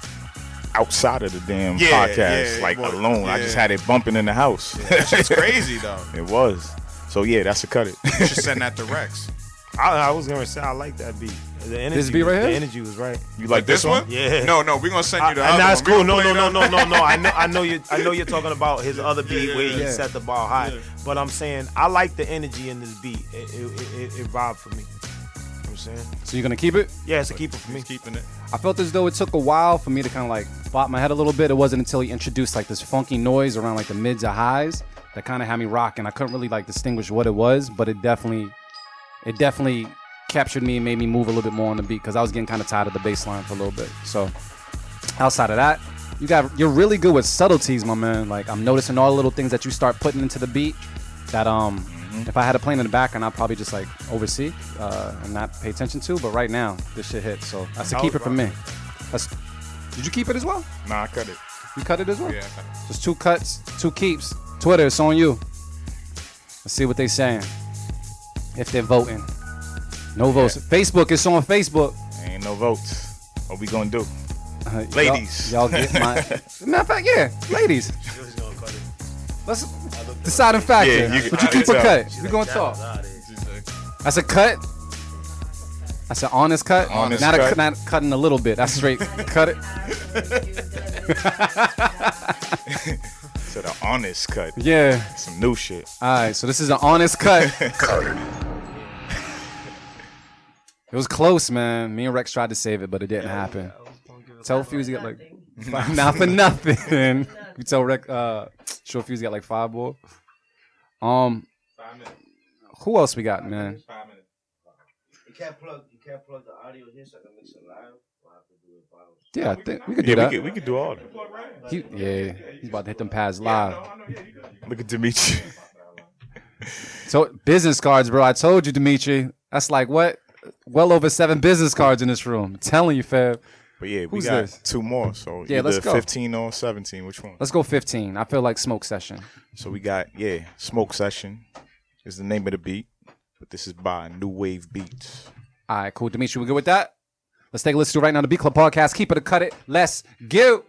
outside of the damn Yeah, podcast, yeah, like well, alone. I just had it bumping in the house. That shit's crazy though. it was. So yeah, that's a cut it. You should send that to Reks. I, I was gonna say I like that beat. The energy, This beat right here? The energy was right. You like this one? Yeah. No, no, we're gonna send you the I, other that's one. Cool. No, no, no, no, no, no. I know, I know you. I know you're talking about his other beat where he Yeah. set the bar high. But I'm saying I like the energy in this beat. It it, it, it, it vibed for me. You know what I'm saying? So you're gonna keep it? Yeah, it's a keeper for me. He's keeping it. I felt as though it took a while for me to kind of like bop my head a little bit. It wasn't until he introduced like this funky noise around like the mids or highs that kind of had me rocking. I couldn't really like distinguish what it was, but it definitely, it definitely captured me and made me move a little bit more on the beat because I was getting kind of tired of the bass line for a little bit. So outside of that, you got you're really good with subtleties, my man. Like I'm noticing all the little things that you start putting into the beat that um if I had a plane in the background, I'd probably just like oversee uh, and not pay attention to. But right now, this shit hits, so that's a I keep was it for me. That's, did you keep it as well? Nah, I cut it. You cut it as well? Yeah, I cut it. Just two cuts, two keeps. Twitter, it's on you. Let's see what they saying. If they're voting. No votes. Facebook, it's on Facebook. Ain't no votes. What we gonna do? Uh, y'all- Ladies. Y'all, get my. Matter of fact, yeah, ladies. Let's deciding factor. Yeah, you- but you keep a cut. We gonna talk. That's a cut. That's an honest cut. Honest not cut. A, not cutting a little bit. That's straight. cut it. so the honest cut. Yeah. Some new shit. All right. So this is an honest cut. cut it. It was close, man. Me and Reks tried to save it, but it didn't happen. Tell Fyuz got like five, not for nothing. you tell Reks, uh, Short Fyuz got like five more. Um, who else we got, man? You can't plug. You can't plug the audio here, so I can mix it live. We'll have to do it by ourselves. Yeah, I think we could do Yeah, that. we could, we could do all that. He, yeah, he's about to hit them pads live. Look at Dimitri. So business cards, bro. I told you, Dimitri. That's like what? Well over seven business cards in this room. I'm telling you, Fab. But yeah, we Who's got this? two more. So Yeah, let's go. 15 or 17. Which one? Let's go 15. I feel like smoke session. So we got yeah, Smoke Session is the name of the beat, but this is by New Wave Beats. All right, cool. Dimitri, we good with that? Let's take a listen to it right now. The Beat Club podcast. Keep it a cut it. Let's go.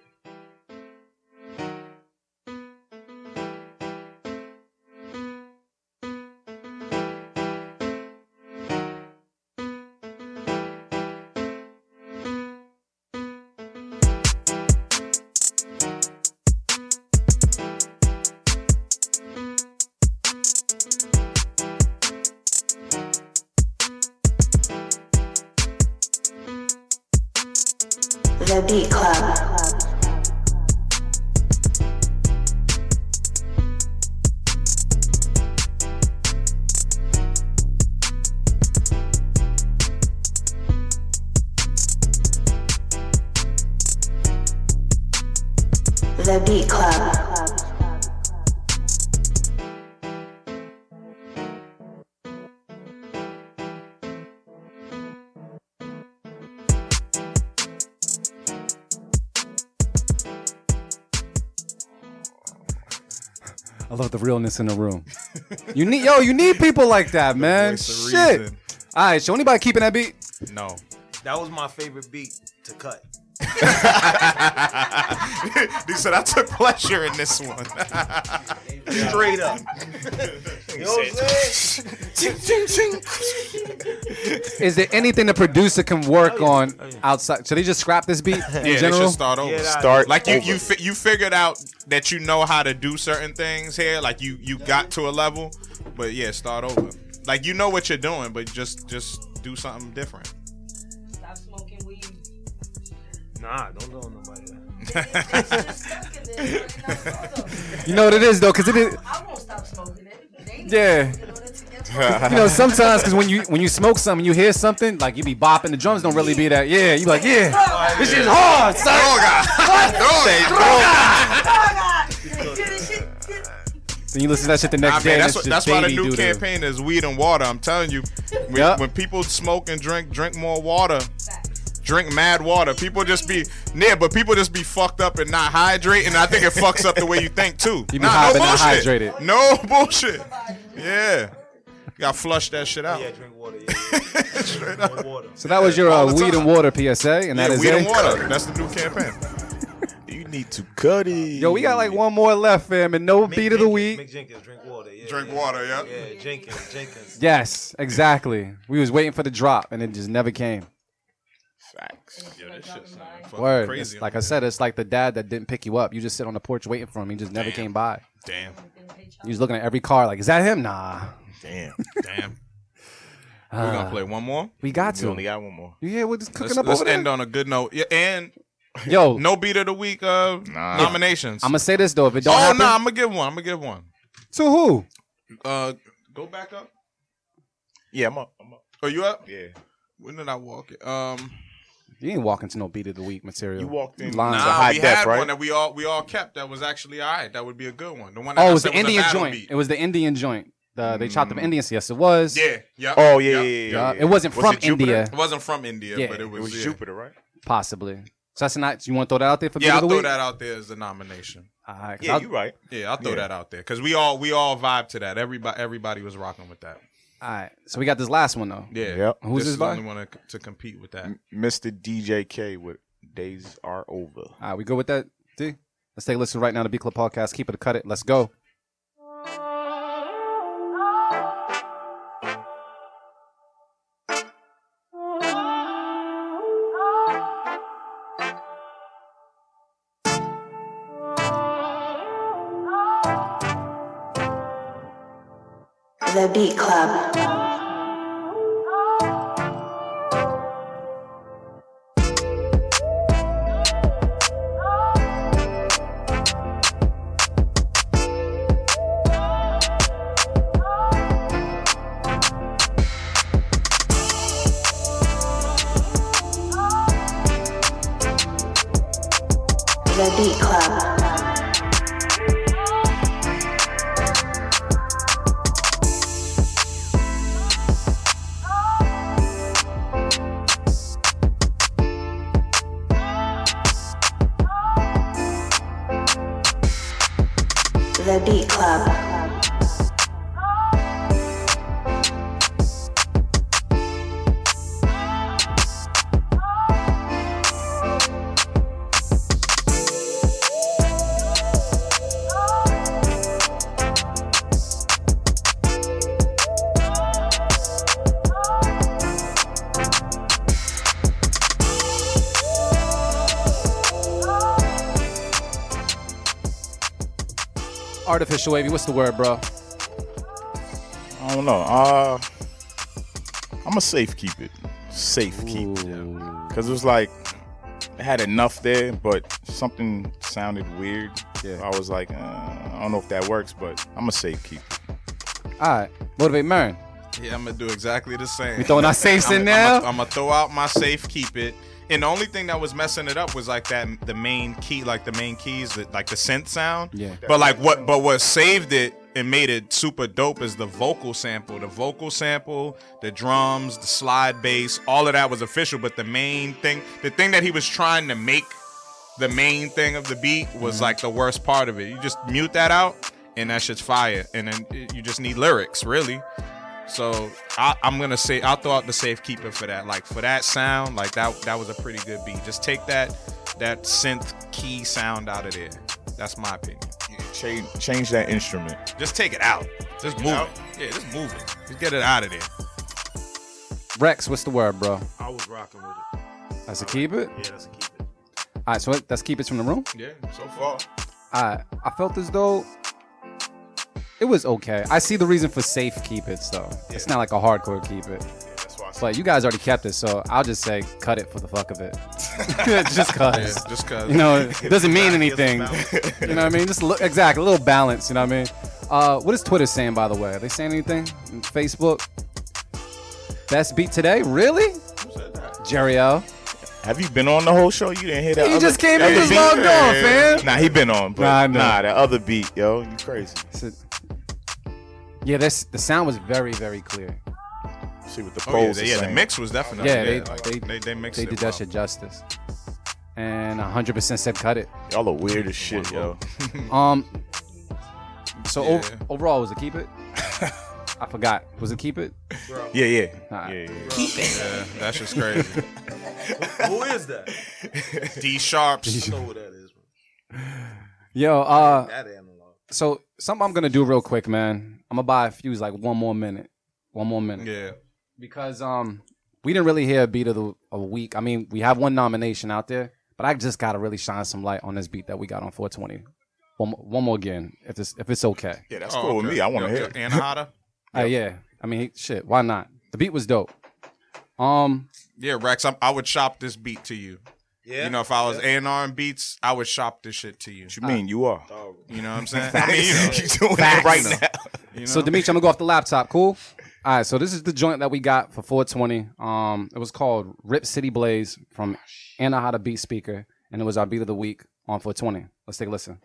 Love the realness in the room. You need yo, you need people like that, man. voice Shit. reason. All right, so anybody keeping that beat? No. That was my favorite beat to cut. he said, I took pleasure in this one. Straight up. you know what I'm saying? Is there anything the producer can work oh, on oh, outside? Should they just scrap this beat in Yeah, they general? should start over. Yeah, that- Start like you, over. you, fi- you figured out that you know how to do certain things here. Like you, you got to a level, but yeah, start over. Like you know what you're doing, but just, just do something different. Stop smoking weed. Nah, don't tell nobody that. You know what it is though, because it is. I won't stop smoking it. They ain't Yeah. smoking it together. You know, sometimes because when you when you smoke something, you hear something like you be bopping. The drums don't really be that. Yeah, you like, yeah, this shit's hard, son. Then you listen to that shit the next Nah, day. man, and that's it's what, just that's why the new campaign is weed and water. I'm telling you, when, Yep. when people smoke and drink, drink more water. Drink mad water. People just be yeah, but people just be fucked up and not hydrate, and I think it fucks up the way you think too. You be nah, high no but not bullshit. hydrated. No bullshit. Yeah, you gotta flush that shit out. Yeah, drink water. Yeah, yeah. Drink water. So that was your uh, weed and water PSA, and that yeah, is weed it. and water. That's the new campaign. You need to cut it. Yo, we got like one more left, fam, and no Mick beat of the Jenkins- week. Mick Jenkins, drink water. Yeah, Drink yeah. water, yeah. Yeah, Jenkins, Jenkins. Yes, exactly. We was waiting for the drop, and it just never came. Facts. Yo, this shit sound fucking Word. crazy. It's- like I said, it's like the dad that didn't pick you up. You just sit on the porch waiting for him. He just never came by. Damn, You was looking at every car like, is that him? Nah. Damn. damn. We're gonna Uh, play one more. We got We to. only got one more. Yeah, we're just cooking Let's, up let's over end there. on a good note. Yeah, and Yo, no beat of the week uh, nominations. I'm gonna say this though. If it don't oh happen, no, I'm gonna give one. I'm gonna give one. to who? Uh, go back up. Yeah, I'm up. I'm up. Oh, you up? Yeah. When did I walk it? Um, You ain't walking to no beat of the week material. You walked in. Lines Nah, are nah, high we def, had right? one that we all we all kept. That was actually all right. That would be a good one. The one. That Oh, I it was the Indian a battle joint. beat. It was the Indian joint. The, they chopped up mm. Indians. Yes, it was. Yeah. Yeah. Oh yeah, yeah, yeah, Yeah, yeah. It wasn't Was from it India, It wasn't from India, Yeah. but it It was, was yeah. Jupiter, right? possibly. So that's not. You want to throw that out there for me? Yeah, beat I'll of the throw week? that out there as a nomination. All right, 'cause Yeah, I'll- you right. Yeah, I'll throw Yeah. that out there because we all we all vibe to that. Everybody everybody was rocking with that. All right. So we got this last one though. Yeah. Yep. Who's this this is by? the only one to, to compete with that. Mr. DJK with Days Are Over. All right, we go with that. D. Let's take a listen right now to Beat Club Podcast. Keep it or cut it. Let's go. The Beat Club. Artificial wavy. What's the word, bro? I don't know. Uh, I'm a safe keep it. Safe keep it. Because it was like, it had enough there, but something sounded weird. Yeah. I was like, uh, I don't know if that works, but I'm a safe keep it. All right. Motivate Marin. Yeah, I'm gonna do exactly the same. We throwing our safes in I'm, now? I'm gonna throw out my safe, keep it. And the only thing that was messing it up was like that the main key, like the main keys, the, like the synth sound. Yeah. But like what but what saved it and made it super dope is the vocal sample. The vocal sample, the drums, the slide bass, all of that was official. But the main thing, the thing that he was trying to make the main thing of the beat was Mm-hmm. like the worst part of it. You just mute that out and that shit's fire. And then you just need lyrics, really. So I, I'm gonna say I'll throw out the safekeeper for that. Like for that sound, like that that was a pretty good beat. Just take that that synth key sound out of there. That's my opinion. Change, change that instrument. Just take it out. Just move out? it. Yeah, just move it. Just get it out of there. Reks, what's the word, bro? I was rocking with it. That's a keep it. Yeah, that's a keep it. All right, so let's keep it from the room. Yeah, so far. I I felt as though it was okay. I see the reason for safe keep it though. It's not like a hardcore keep it. But you guys already kept it, so I'll just say cut it for the fuck of it. just cause. Yeah, just 'cause. You know, it doesn't mean anything. you know what I mean? Just look exactly a little balance. You know what I mean? Uh, what is Twitter saying by the way? Are they saying anything? Facebook. Best beat today? Really? Who said that? Jerry L. Have you been on the whole show? You didn't hear that? He other- just came in, just logged on, fam. Nah, he been on, but Nah, nah, that other beat, yo, you crazy. Yeah, this the sound was very very clear. See what the Oh, yeah, they- yeah, the saying. mix was definitely Yeah, there. they Like, they, they- they mixed they it did well. that shit justice. And 100% said cut it. Y'all are weird as shit, yo. Um. So Yeah. ov- overall, was it keep it? I forgot. Was it keep it? Yeah, yeah. Alright. yeah, yeah. Keep it. Yeah, that's just crazy. Who is that? D Sharps. I know who that is. Yo, uh, That analog. so something I'm gonna do real quick, man. I'm gonna buy a fuse like one more minute, one more minute. Yeah. Because um, we didn't really hear a beat of the of the week. I mean, we have one nomination out there, but I just gotta really shine some light on this beat that we got on 420. One, one more again, if this if it's okay. Yeah, that's cool with me. I want to hear it. Anahata. Uh, yeah, I mean, shit, why not? The beat was dope. Um, Yeah, Reks, I'm, I would shop this beat to you. Yeah? You know, if I was A and R and beats, I would shop this shit to you. What you mean? You are. You know what I'm saying? I mean, you know, You doing it right now. You know? So Demetri, I'm gonna go off the laptop. Cool. All right. So this is the joint that we got for 420. Um, it was called Rip City Blaze from Anahata Beat Speaker, and it was our beat of the week on 420. Let's take a listen.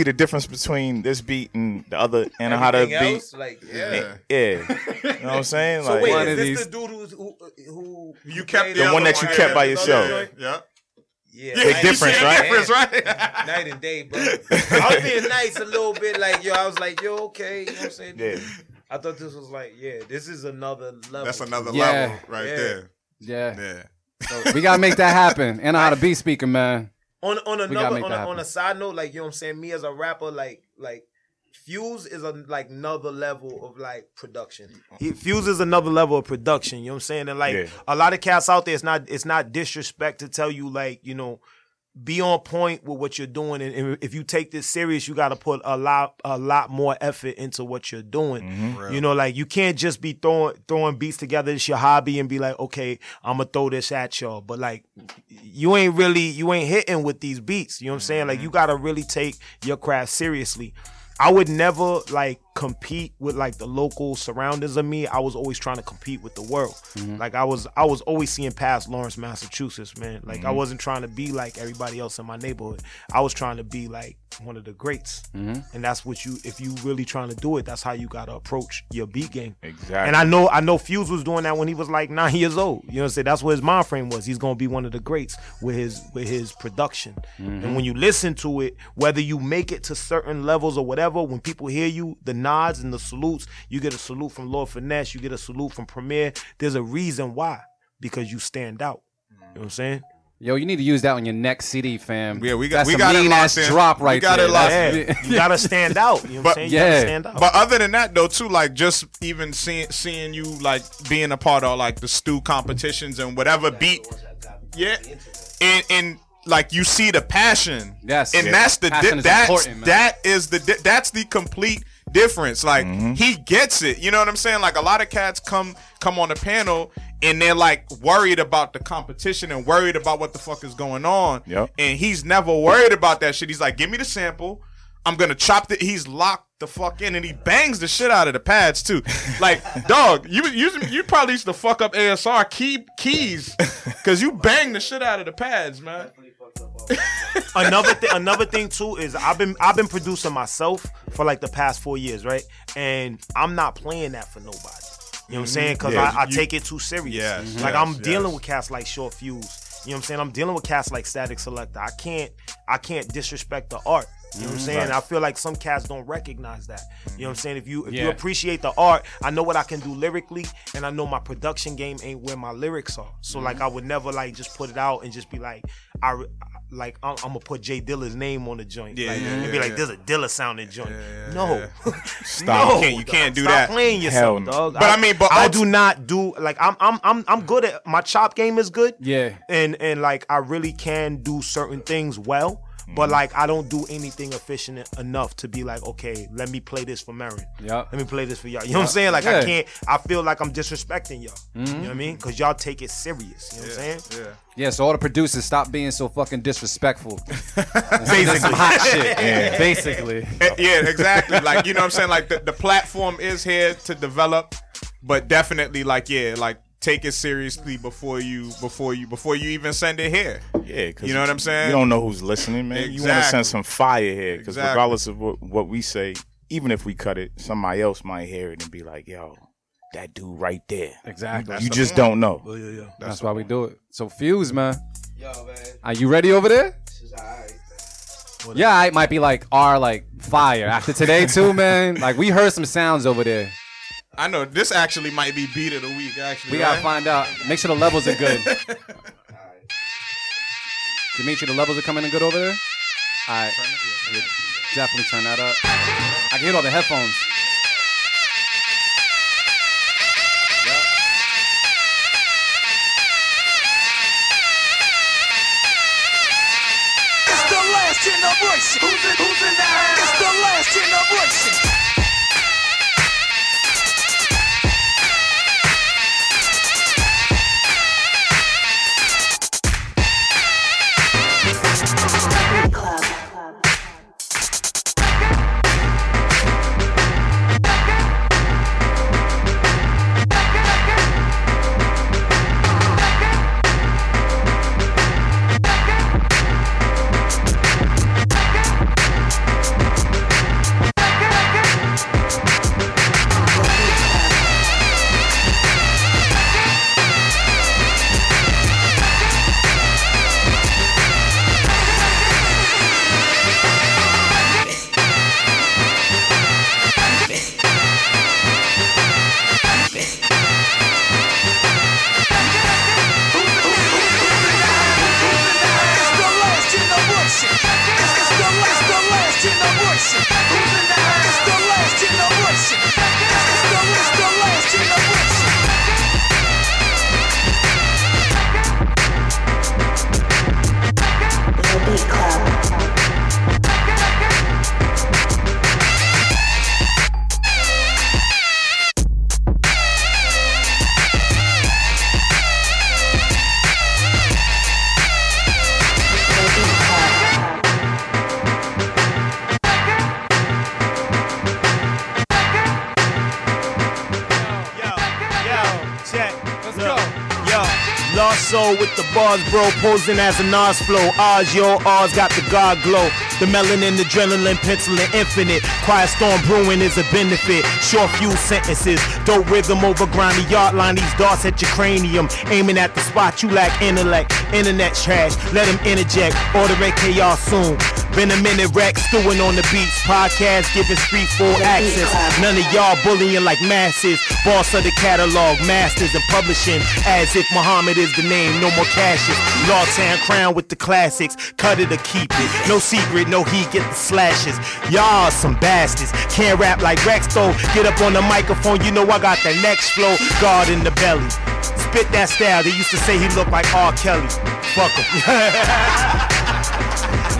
See the difference between this beat and the other and how to beat? else, like, Yeah. Yeah. You know what I'm saying? So Like, wait, One is this these- the dude who's, who who You kept played The one that you kept by yourself. joint? Yeah. Yeah, Big night- difference, right? Difference, right? Night and day, but I was being nice a little bit, like yo. I was like, yo, okay, you know what I'm saying? Yeah. I thought this was like, yeah, this is another level. That's another Yeah. level right Yeah. there. Yeah. Yeah. we gotta make that happen. And I how to be speaker, man. On on another on a, on a side note, like you know what I'm saying, me as a rapper, like like Fyuz is a like another level of like production. He, Fyuz is another level of production. You know what I'm saying? And like Yeah. a lot of cats out there, it's not it's not disrespect to tell you like you know be on point with what you're doing. And, and if you take this serious you got to put a lot a lot more effort into what you're doing. Mm-hmm. you know like you can't just be throwing throwing beats together. It's your hobby and be like okay i'm gonna throw this at y'all. But like you ain't really you ain't hitting with these beats. You know what i'm saying? Like you gotta really take your craft seriously. I would never like compete with like the local surroundings of me. I was always trying to compete with the world. Like I was I was always seeing past Lawrence, Massachusetts, man. Like I Mhm. wasn't trying to be like everybody else in my neighborhood. I was trying to be like one of the greats. Mhm. And that's what you if you really trying to do it, that's how you gotta approach your beat game. Exactly. And I know I know Fyuz was doing that when he was like nine years old. You know what I'm saying? That's what his mind frame was. He's gonna be one of the greats with his with his production. And when you listen to it, whether you make it to certain levels or whatever, when people hear you, the nods and the salutes, you get a salute from Lord Finesse, you get a salute from Premier. There's a reason why. Because you stand out. You know what I'm saying? Yo, you need to use that on your next CD, fam. Yeah, we got That's we a got it mean locked ass in. drop We right got there. it locked That's- in. You gotta stand out. You know what I'm saying? You gotta stand out. But other than that, though, too, like just even seeing seeing you like being a part of like the stew competitions and whatever beat, yeah, and and like you see the passion, Yes. and Yeah. that's the Passion di- that's important, that is the di- that's the complete difference. Like mm-hmm. he gets it, you know what I'm saying? Like a lot of cats come come on the panel and they're like worried about the competition and worried about what the fuck is going on. Yep. And he's never worried about that shit. He's like, give me the sample. I'm gonna chop the. He's locked the fuck in, and he bangs the shit out of the pads too. Like, dog, you you you probably used to fuck up ASR key keys because you bang the shit out of the pads, man. another thing another thing too is I've been I've been producing myself for like the past four years, right? And I'm not playing that for nobody. You know what I'm saying? Mm-hmm. Because Yeah, I, I you- take it too serious. Yes, like yes, I'm dealing yes. with cats like Short Fyuz. You know what I'm saying? I'm dealing with cats like Static Selekta. I can't I can't disrespect the art. You know what I'm Mhm. saying? Right. I feel like some cats don't recognize that. You know what I'm saying? If you if you appreciate the art, I know what I can do lyrically, and I know my production game ain't where my lyrics are. So like I would never like just put it out and just be like I like I'm, I'm gonna put Jay Dilla's name on the joint. Yeah, like, yeah, and be like, yeah. "There's a Dilla sounding joint." no, Stop. no, You can't- you can't do Stop that. Playing Hell yourself, no. dog. But I mean, but I do not do like I'm I'm I'm I'm good at my chop game is good. Yeah. and and like I really can do certain things well. But Mm-hmm. like I don't do anything efficient enough to be like, okay, let me play this for Marin. Yep. Let me play this for y'all. You know what I'm saying? Like Yeah. I can't. I feel like I'm disrespecting y'all. You Mhm. know what I mean? Because y'all take it serious. You know what I'm saying? Yeah. Yeah, so all the producers stop being so fucking disrespectful. Basically. hot shit. Yeah. Basically. Yeah, exactly. Like you know what I'm saying. Like the, the platform is here to develop, but definitely like yeah, like take it seriously before you before you before you even send it here. Yeah, because You know what I'm saying? You don't know who's listening, man. You want to send some fire here, because Exactly. regardless of what, what we say, even if we cut it, somebody else might hear it and be like, "Yo, that dude right there." Exactly. You just don't know. Oh, yeah, yeah. That's, why we do it. So Fyuz, man. Yo, man. Are you ready over there? Yeah, it might be like our like fire after today too, man. Like we heard some sounds over there. I know this actually might be beat of the week. Actually, We gotta find out. Make sure the levels are good. to make sure the levels are coming in good over there. All right, Yeah, definitely turn that up. I can hear all the headphones. It's the last generation. Who's in, who's in the house? It's the last generation. With the bars, bro, posing as a Nas flow. Oz, yo, Oz got the God glow. The melanin, adrenaline, penciling infinite. Quiet storm brewing is a benefit. Short fuse sentences, dope rhythm over grimy yard line. These darts at your cranium, aiming at the spot you lack intellect. Internet trash, let them interject. Order a chaos soon. Been a minute wreck, stewing on the beats. Podcast giving street full access. None of y'all bullying like masses. Boss of the catalog, masters and publishing. As if Muhammad is the name, no more cashes. Lawtown crown with the classics. Cut it or keep it. No secret, no heat, get the slashes. Y'all some bastards. Can't rap like Reks though. Get up on the microphone, you know I got the next flow. Guard in the belly. Spit that style. They used to say he looked like R. Kelly. Fuck him.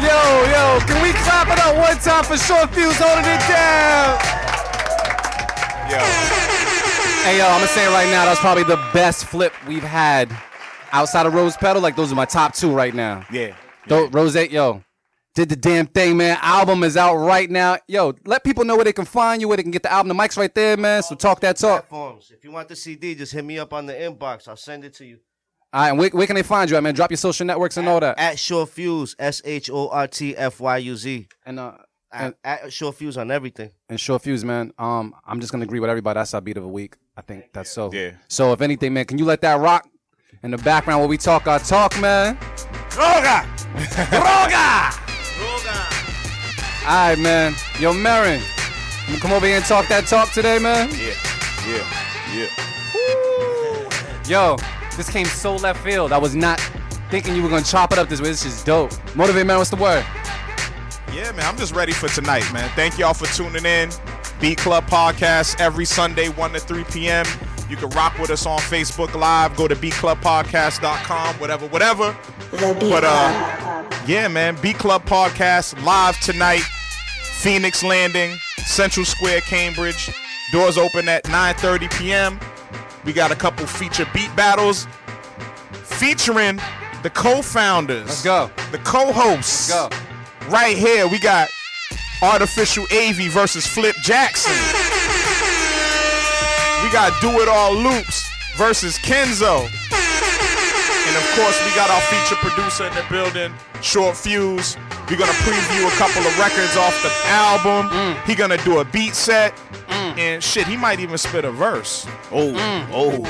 Yo, yo, can we clap it up one time for Short Fyuz holding it down? Yo. Hey, yo, I'm gonna say it right now. That's probably the best flip we've had outside of Rose Petal. Like, those are my top two right now. Yeah. Tho- Rose, yo, did the damn thing, man. Album is out right now. Yo, let people know where they can find you, where they can get the album. The mic's right there, man. So talk that talk. Platforms. If you want the CD, just hit me up on the inbox. I'll send it to you. All right, and where, where can they find you at, man? Drop your social networks and all that. At Short Fyuz, S H O R T F Y U Z. And uh, at, at Short Fyuz on everything. And Short Fyuz, man. Um, I'm just gonna agree with everybody. That's our beat of the week. I think that's so. Yeah. So if anything, man, can you let that rock in the background while we talk our talk, man? Droga! Droga! All right, man. Yo, Marin, you come over here and talk that talk today, man. Yeah, yeah, yeah. Woo. Yo, this came so left field. I was not thinking you were gonna chop it up this way. This is dope. Motivate, man. What's the word? Yeah, man, I'm just ready for tonight, man. Thank y'all for tuning in. Beat Club Podcast every Sunday, 1 to 3 p.m. You can rock with us on Facebook Live. Go to beatclubpodcast.com, whatever, whatever. But, uh, yeah, man, Beat Club Podcast live tonight. Phoenix Landing, Central Square, Cambridge. Doors open at 9:30 p.m. We got a couple feature beat battles featuring the co-founders. Let's go. The co-hosts. Let's go. Right here, we got Artificial AV versus Flip Jackson. We got Do It All Loops versus Kenzo. And of course, we got our feature producer in the building, Short Fyuz. We're gonna preview a couple of records off the album. Mm. He gonna do a beat set. And shit, he might even spit a verse. Oh, oh,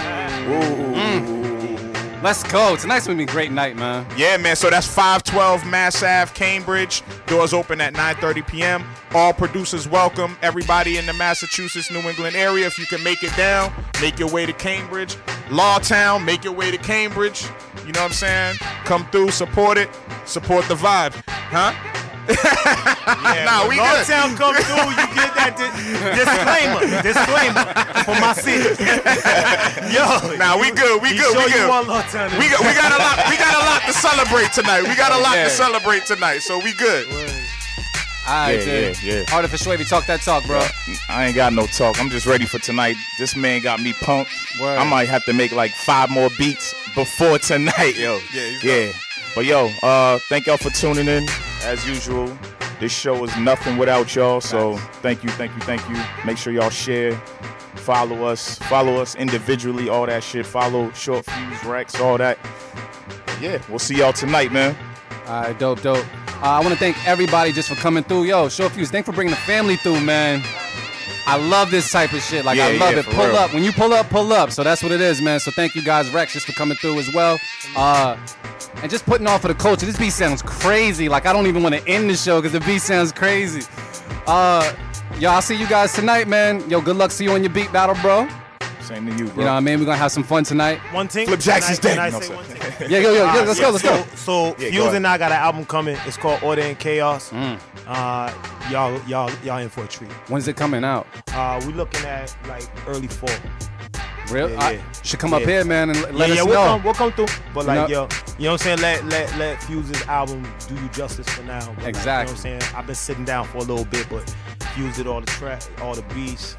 Let's go. Tonight's gonna be a great night, man. Yeah, man. So that's 512 Mass Ave, Cambridge. Doors open at 9:30 p.m. All producers welcome. Everybody in the Massachusetts, New England area. If you can make it down, make your way to Cambridge. Lawtown, make your way to Cambridge. You know what I'm saying? Come through, support it, support the vibe, huh? nah, we good. Lawtown come through, you get that di- disclaimer, disclaimer for my city. Yo, Nah, we good. We good. sure We good. want Lawtown. We got, we got a lot. We got a lot to celebrate tonight. We got a lot Yeah. to celebrate tonight. So we good. All right, Yeah, dude. yeah, yeah. Artificial Wavy, talk that talk, bro. I ain't got no talk. I'm just ready for tonight. This man got me pumped. Word. I might have to make like five more beats before tonight, yo. Yeah, yeah. But yo, uh, thank y'all for tuning in. As usual, this show is nothing without y'all. So thank you, thank you, thank you. Make sure y'all share, follow us, follow us individually, all that shit. Follow Short Fyuz Reks, all that. Yeah, we'll see y'all tonight, man. All right, dope, dope. Uh, I want to thank everybody just for coming through. Yo, Short Fyuz, thanks for bringing the family through, man. I love this type of shit. Like, I love yeah, it. Pull real. up. When you pull up, pull up. So that's what it is, man. So thank you guys, Reks, just for coming through as well. Uh, and just putting off for the culture. This beat sounds crazy. Like, I don't even want to end the show because the beat sounds crazy. Uh, yo, I'll see you guys tonight, man. Yo, good luck to you on your beat battle, bro. Same to you, bro. You know what I mean? We're going to have some fun tonight. One thing. Flip Jackson's can I, dead. can I No, say sir. one thing? Yeah, yo, yo, yo, Uh, let's go, let's go. So, so Yeah, go Fyuz ahead. and I got an album coming. It's called Order and Chaos. Mm. Uh, y'all, y'all, y'all in for a treat. When's it coming out? Uh, we looking at like early fall. Real? Yeah, I- yeah. should come up Yeah. here, man, and yeah, let us yeah. We'll come, we'll come through. But You like, know- yo, you know what I'm saying? Let let let Fyuz's album do you justice for now. But, like, Exactly. you know what I'm saying? I've been sitting down for a little bit, but Fyuz did all the track, all the beats.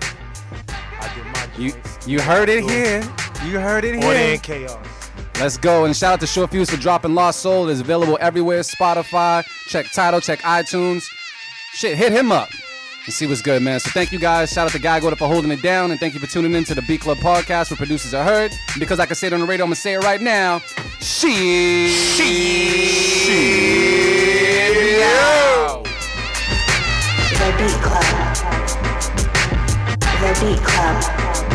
I did my You you heard it here. You heard it Order here. and chaos. Let's go and shout out to Short Fyuz for dropping Lost Sol. It's available everywhere. Spotify. Check Tidal. Check iTunes. Shit, hit him up and see what's good, man. So thank you guys. Shout out to Guy Goda for holding it down, and thank you for tuning in to the Beat Club podcast where producers are heard. And because I can say it on the radio, I'm gonna say it right now. Shit. Shit. Yo. The Beat Club.